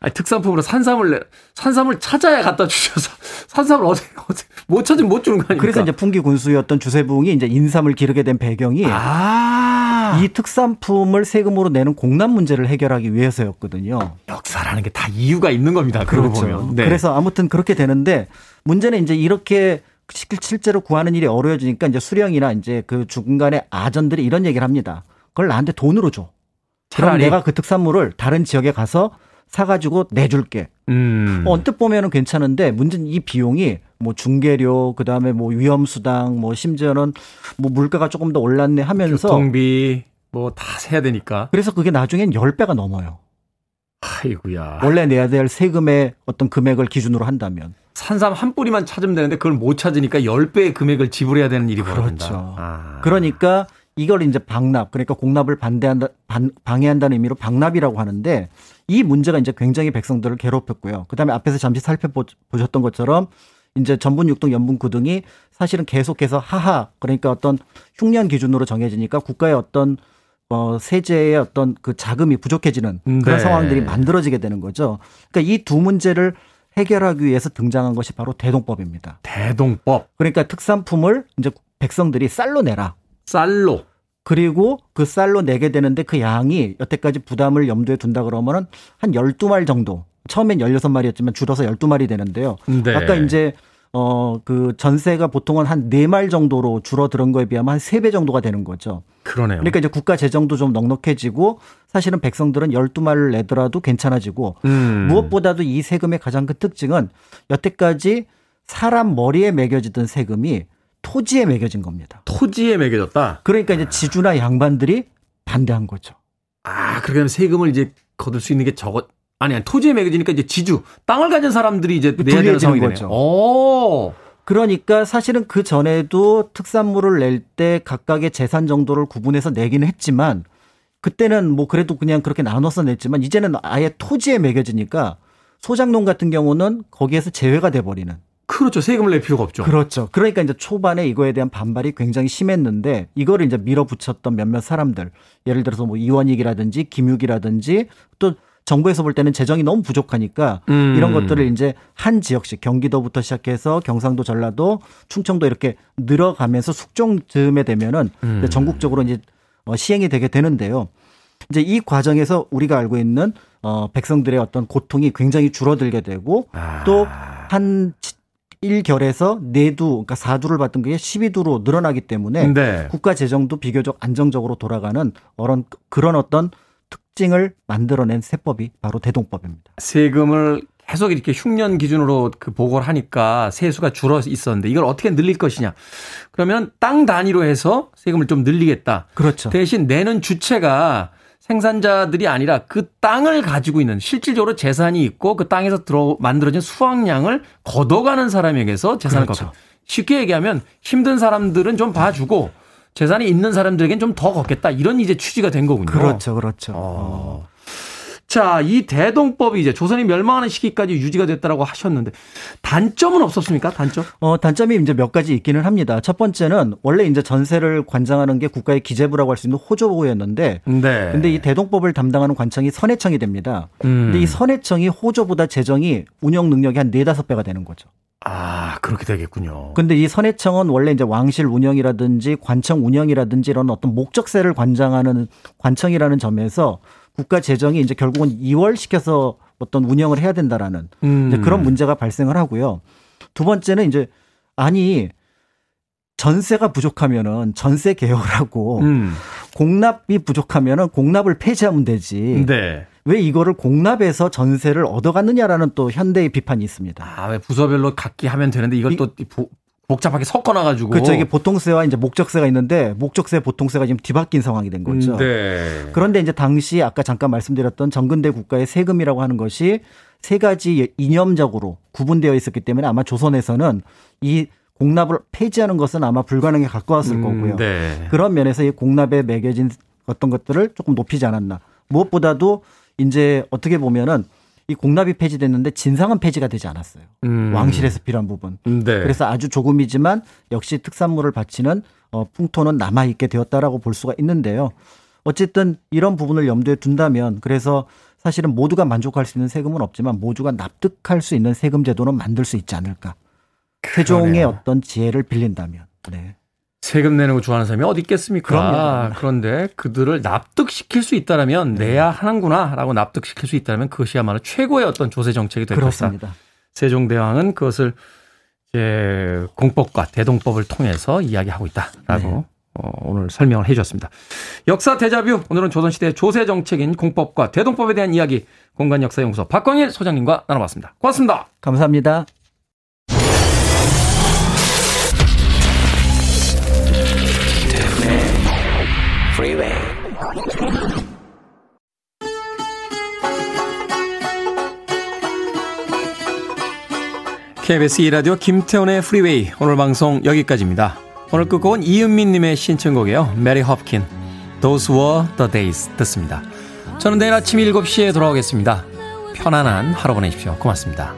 S1: 아니, 특산품으로 산삼을 내, 산삼을 찾아야 갖다 주셔서 산삼을 어디 어디 못 찾으면 못 주는 거 아닙니까?
S11: 그래서 이제 풍기 군수였던 주세붕이 이제 인삼을 기르게 된 배경이
S1: 아.
S11: 이 특산품을 세금으로 내는 공납 문제를 해결하기 위해서였거든요.
S1: 역사라는 게 다 이유가 있는 겁니다. 그러고 보면. 네.
S11: 그래서 아무튼 그렇게 되는데 문제는 이제 이렇게 실- 실제로 구하는 일이 어려워지니까 이제 수령이나 이제 그 중간에 아전들이 이런 얘기를 합니다. 그걸 나한테 돈으로 줘. 그럼
S1: 차라리.
S11: 내가 그 특산물을 다른 지역에 가서 사가지고 내줄게.
S1: 음.
S11: 어, 언뜻 보면은 괜찮은데 문제는 이 비용이 뭐 중개료 그다음에 뭐 위험수당 뭐 심지어는 뭐 물가가 조금 더 올랐네 하면서
S1: 교통비 뭐 다 세야 되니까.
S11: 그래서 그게 나중엔 10배가 넘어요.
S1: 아이고야.
S11: 원래 내야 될 세금의 어떤 금액을 기준으로 한다면.
S1: 산삼 한 뿌리만 찾으면 되는데 그걸 못 찾으니까 10배의 금액을 지불해야 되는 일이 벌어진다.
S11: 그렇죠.
S1: 아.
S11: 그러니까 이걸 이제 방납, 그러니까 공납을 반대한다, 반- 방해한다는 의미로 방납이라고 하는데 이 문제가 이제 굉장히 백성들을 괴롭혔고요. 그 다음에 앞에서 잠시 살펴보셨던 것처럼 이제 전분, 육등, 연분, 구등이 사실은 계속해서 하하, 그러니까 어떤 흉년 기준으로 정해지니까 국가의 어떤 어, 세제의 어떤 그 자금이 부족해지는 그런
S1: 네.
S11: 상황들이 만들어지게 되는 거죠. 그러니까 이 두 문제를 해결하기 위해서 등장한 것이 바로 대동법입니다.
S1: 대동법.
S11: 그러니까 특산품을 이제 백성들이 쌀로 내라.
S1: 쌀로.
S11: 그리고 그 쌀로 내게 되는데 그 양이 여태까지 부담을 염두에 둔다 그러면은 한 12마리 정도. 처음엔 16마리였지만 줄어서 12마리 되는데요.
S1: 네.
S11: 아까 이제 어 그 전세가 보통은 한 4말 정도로 줄어드는 거에 비하면 한 3배 정도가 되는 거죠.
S1: 그러네요.
S11: 그러니까 이제 국가 재정도 좀 넉넉해지고 사실은 백성들은 12말을 내더라도 괜찮아지고
S1: 음.
S11: 무엇보다도 이 세금의 가장 큰 특징은 여태까지 사람 머리에 매겨지던 세금이 토지에 매겨진 겁니다.
S1: 토지에 매겨졌다.
S11: 그러니까 이제 지주나 양반들이 반대한 거죠.
S1: 아, 그러면 세금을 이제 거둘 수 있는 게 저것 아니, 아니 토지에 매겨지니까 이제 지주 땅을 가진 사람들이 이제 내야 되는 상황이
S11: 거죠.
S1: 오.
S11: 그러니까 사실은 그 전에도 특산물을 낼 때 각각의 재산 정도를 구분해서 내기는 했지만 그때는 뭐 그래도 그냥 그렇게 나눠서 냈지만 이제는 아예 토지에 매겨지니까 소장농 같은 경우는 거기에서 제외가 돼 버리는.
S1: 그렇죠. 세금을 낼 필요가 없죠.
S11: 그렇죠. 그러니까 이제 초반에 이거에 대한 반발이 굉장히 심했는데 이거를 이제 밀어붙였던 몇몇 사람들 예를 들어서 뭐 이원익이라든지 김육이라든지 또 정부에서 볼 때는 재정이 너무 부족하니까
S1: 음.
S11: 이런 것들을 이제 한 지역씩 경기도부터 시작해서 경상도, 전라도, 충청도 이렇게 늘어가면서 숙종 즈음에 되면은
S1: 음.
S11: 전국적으로 이제 어, 시행이 되게 되는데요. 이제 이 과정에서 우리가 알고 있는 어 백성들의 어떤 고통이 굉장히 줄어들게 되고
S1: 아.
S11: 또한 1결에서 내두 그러니까 4두를 받던 게 12두로 늘어나기 때문에
S1: 네.
S11: 국가 재정도 비교적 안정적으로 돌아가는 그런 그런 어떤 특징을 만들어낸 세법이 바로 대동법입니다.
S1: 세금을 계속 이렇게 흉년 기준으로 그 보고를 하니까 세수가 줄어 있었는데 이걸 어떻게 늘릴 것이냐. 그러면 땅 단위로 해서 세금을 좀 늘리겠다.
S11: 그렇죠.
S1: 대신 내는 주체가 생산자들이 아니라 그 땅을 가지고 있는 실질적으로 재산이 있고 그 땅에서 들어 만들어진 수확량을 걷어가는 사람에게서 재산을
S11: 그렇죠.
S1: 걷고 쉽게 얘기하면 힘든 사람들은 좀 봐주고 재산이 있는 사람들에겐 좀 더 걷겠다 이런 이제 취지가 된 거군요.
S11: 그렇죠, 그렇죠.
S1: 어. 자, 이 대동법이 이제 조선이 멸망하는 시기까지 유지가 됐다라고 하셨는데 단점은 없었습니까? 단점?
S11: 어, 단점이 이제 몇 가지 있기는 합니다. 첫 번째는 원래 이제 전세를 관장하는 게 국가의 기재부라고 할 수 있는 호조부였는데
S1: 네.
S11: 근데 이 대동법을 담당하는 관청이 선해청이 됩니다.
S1: 음.
S11: 근데 이 선해청이 호조보다 재정이 운영 능력이 한 네다섯 배가 되는 거죠.
S1: 아, 그렇게 되겠군요.
S11: 근데 이 선해청은 원래 이제 왕실 운영이라든지 관청 운영이라든지 이런 어떤 목적세를 관장하는 관청이라는 점에서 국가 재정이 이제 결국은 이월시켜서 어떤 운영을 해야 된다라는
S1: 음.
S11: 그런 문제가 발생을 하고요. 두 번째는 이제 아니 전세가 부족하면은 전세 개혁을 하고
S1: 음.
S11: 공납이 부족하면은 공납을 폐지하면 되지.
S1: 네.
S11: 왜 이거를 공납해서 전세를 얻어갔느냐라는 또 현대의 비판이 있습니다.
S1: 아, 왜 부서별로 각기 하면 되는데 이걸 또 보- 복잡하게 섞어놔가지고.
S11: 그렇죠. 이게 보통세와 이제 목적세가 있는데 목적세, 보통세가 지금 뒤바뀐 상황이 된 거죠.
S1: 음, 네.
S11: 그런데 이제 당시 아까 잠깐 말씀드렸던 정근대 국가의 세금이라고 하는 것이 세 가지 이념적으로 구분되어 있었기 때문에 아마 조선에서는 이 공납을 폐지하는 것은 아마 불가능에 가까웠을
S1: 음,
S11: 거고요.
S1: 네.
S11: 그런 면에서 이 공납에 매겨진 어떤 것들을 조금 높이지 않았나. 무엇보다도 이제 어떻게 보면은 이 공납이 폐지됐는데 진상은 폐지가 되지 않았어요.
S1: 음.
S11: 왕실에서 필요한 부분.
S1: 네.
S11: 그래서 아주 조금이지만 역시 특산물을 바치는 어, 풍토는 남아 있게 되었다라고 볼 수가 있는데요. 어쨌든 이런 부분을 염두에 둔다면 그래서 사실은 모두가 만족할 수 있는 세금은 없지만 모두가 납득할 수 있는 세금 제도는 만들 수 있지 않을까. 세종의
S1: 그러네요.
S11: 어떤 지혜를 빌린다면. 네.
S1: 세금 내는 거 좋아하는 사람이 어디 있겠습니까?
S11: 그럼요.
S1: 그런데 그들을 납득시킬 수 있다라면
S11: 네.
S1: 내야 하는구나라고 납득시킬 수 있다면 그것이야말로 최고의 어떤 조세 정책이 될 것이다. 세종대왕은 그것을 이제 공법과 대동법을 통해서 이야기하고 있다라고
S11: 네.
S1: 어, 오늘 설명을 해주셨습니다. 역사 대자뷰 오늘은 조선시대 조세 정책인 공법과 대동법에 대한 이야기 공간역사연구소 박광일 소장님과 나눠봤습니다. 고맙습니다.
S11: 감사합니다.
S1: KBS 2라디오 김태훈의 프리웨이 오늘 방송 여기까지입니다. 오늘 끝곡은 이은미님의 신청곡이에요. 메리 홉킨 Those were the days 듣습니다. 저는 내일 아침 7시에 돌아오겠습니다. 편안한 하루 보내십시오. 고맙습니다.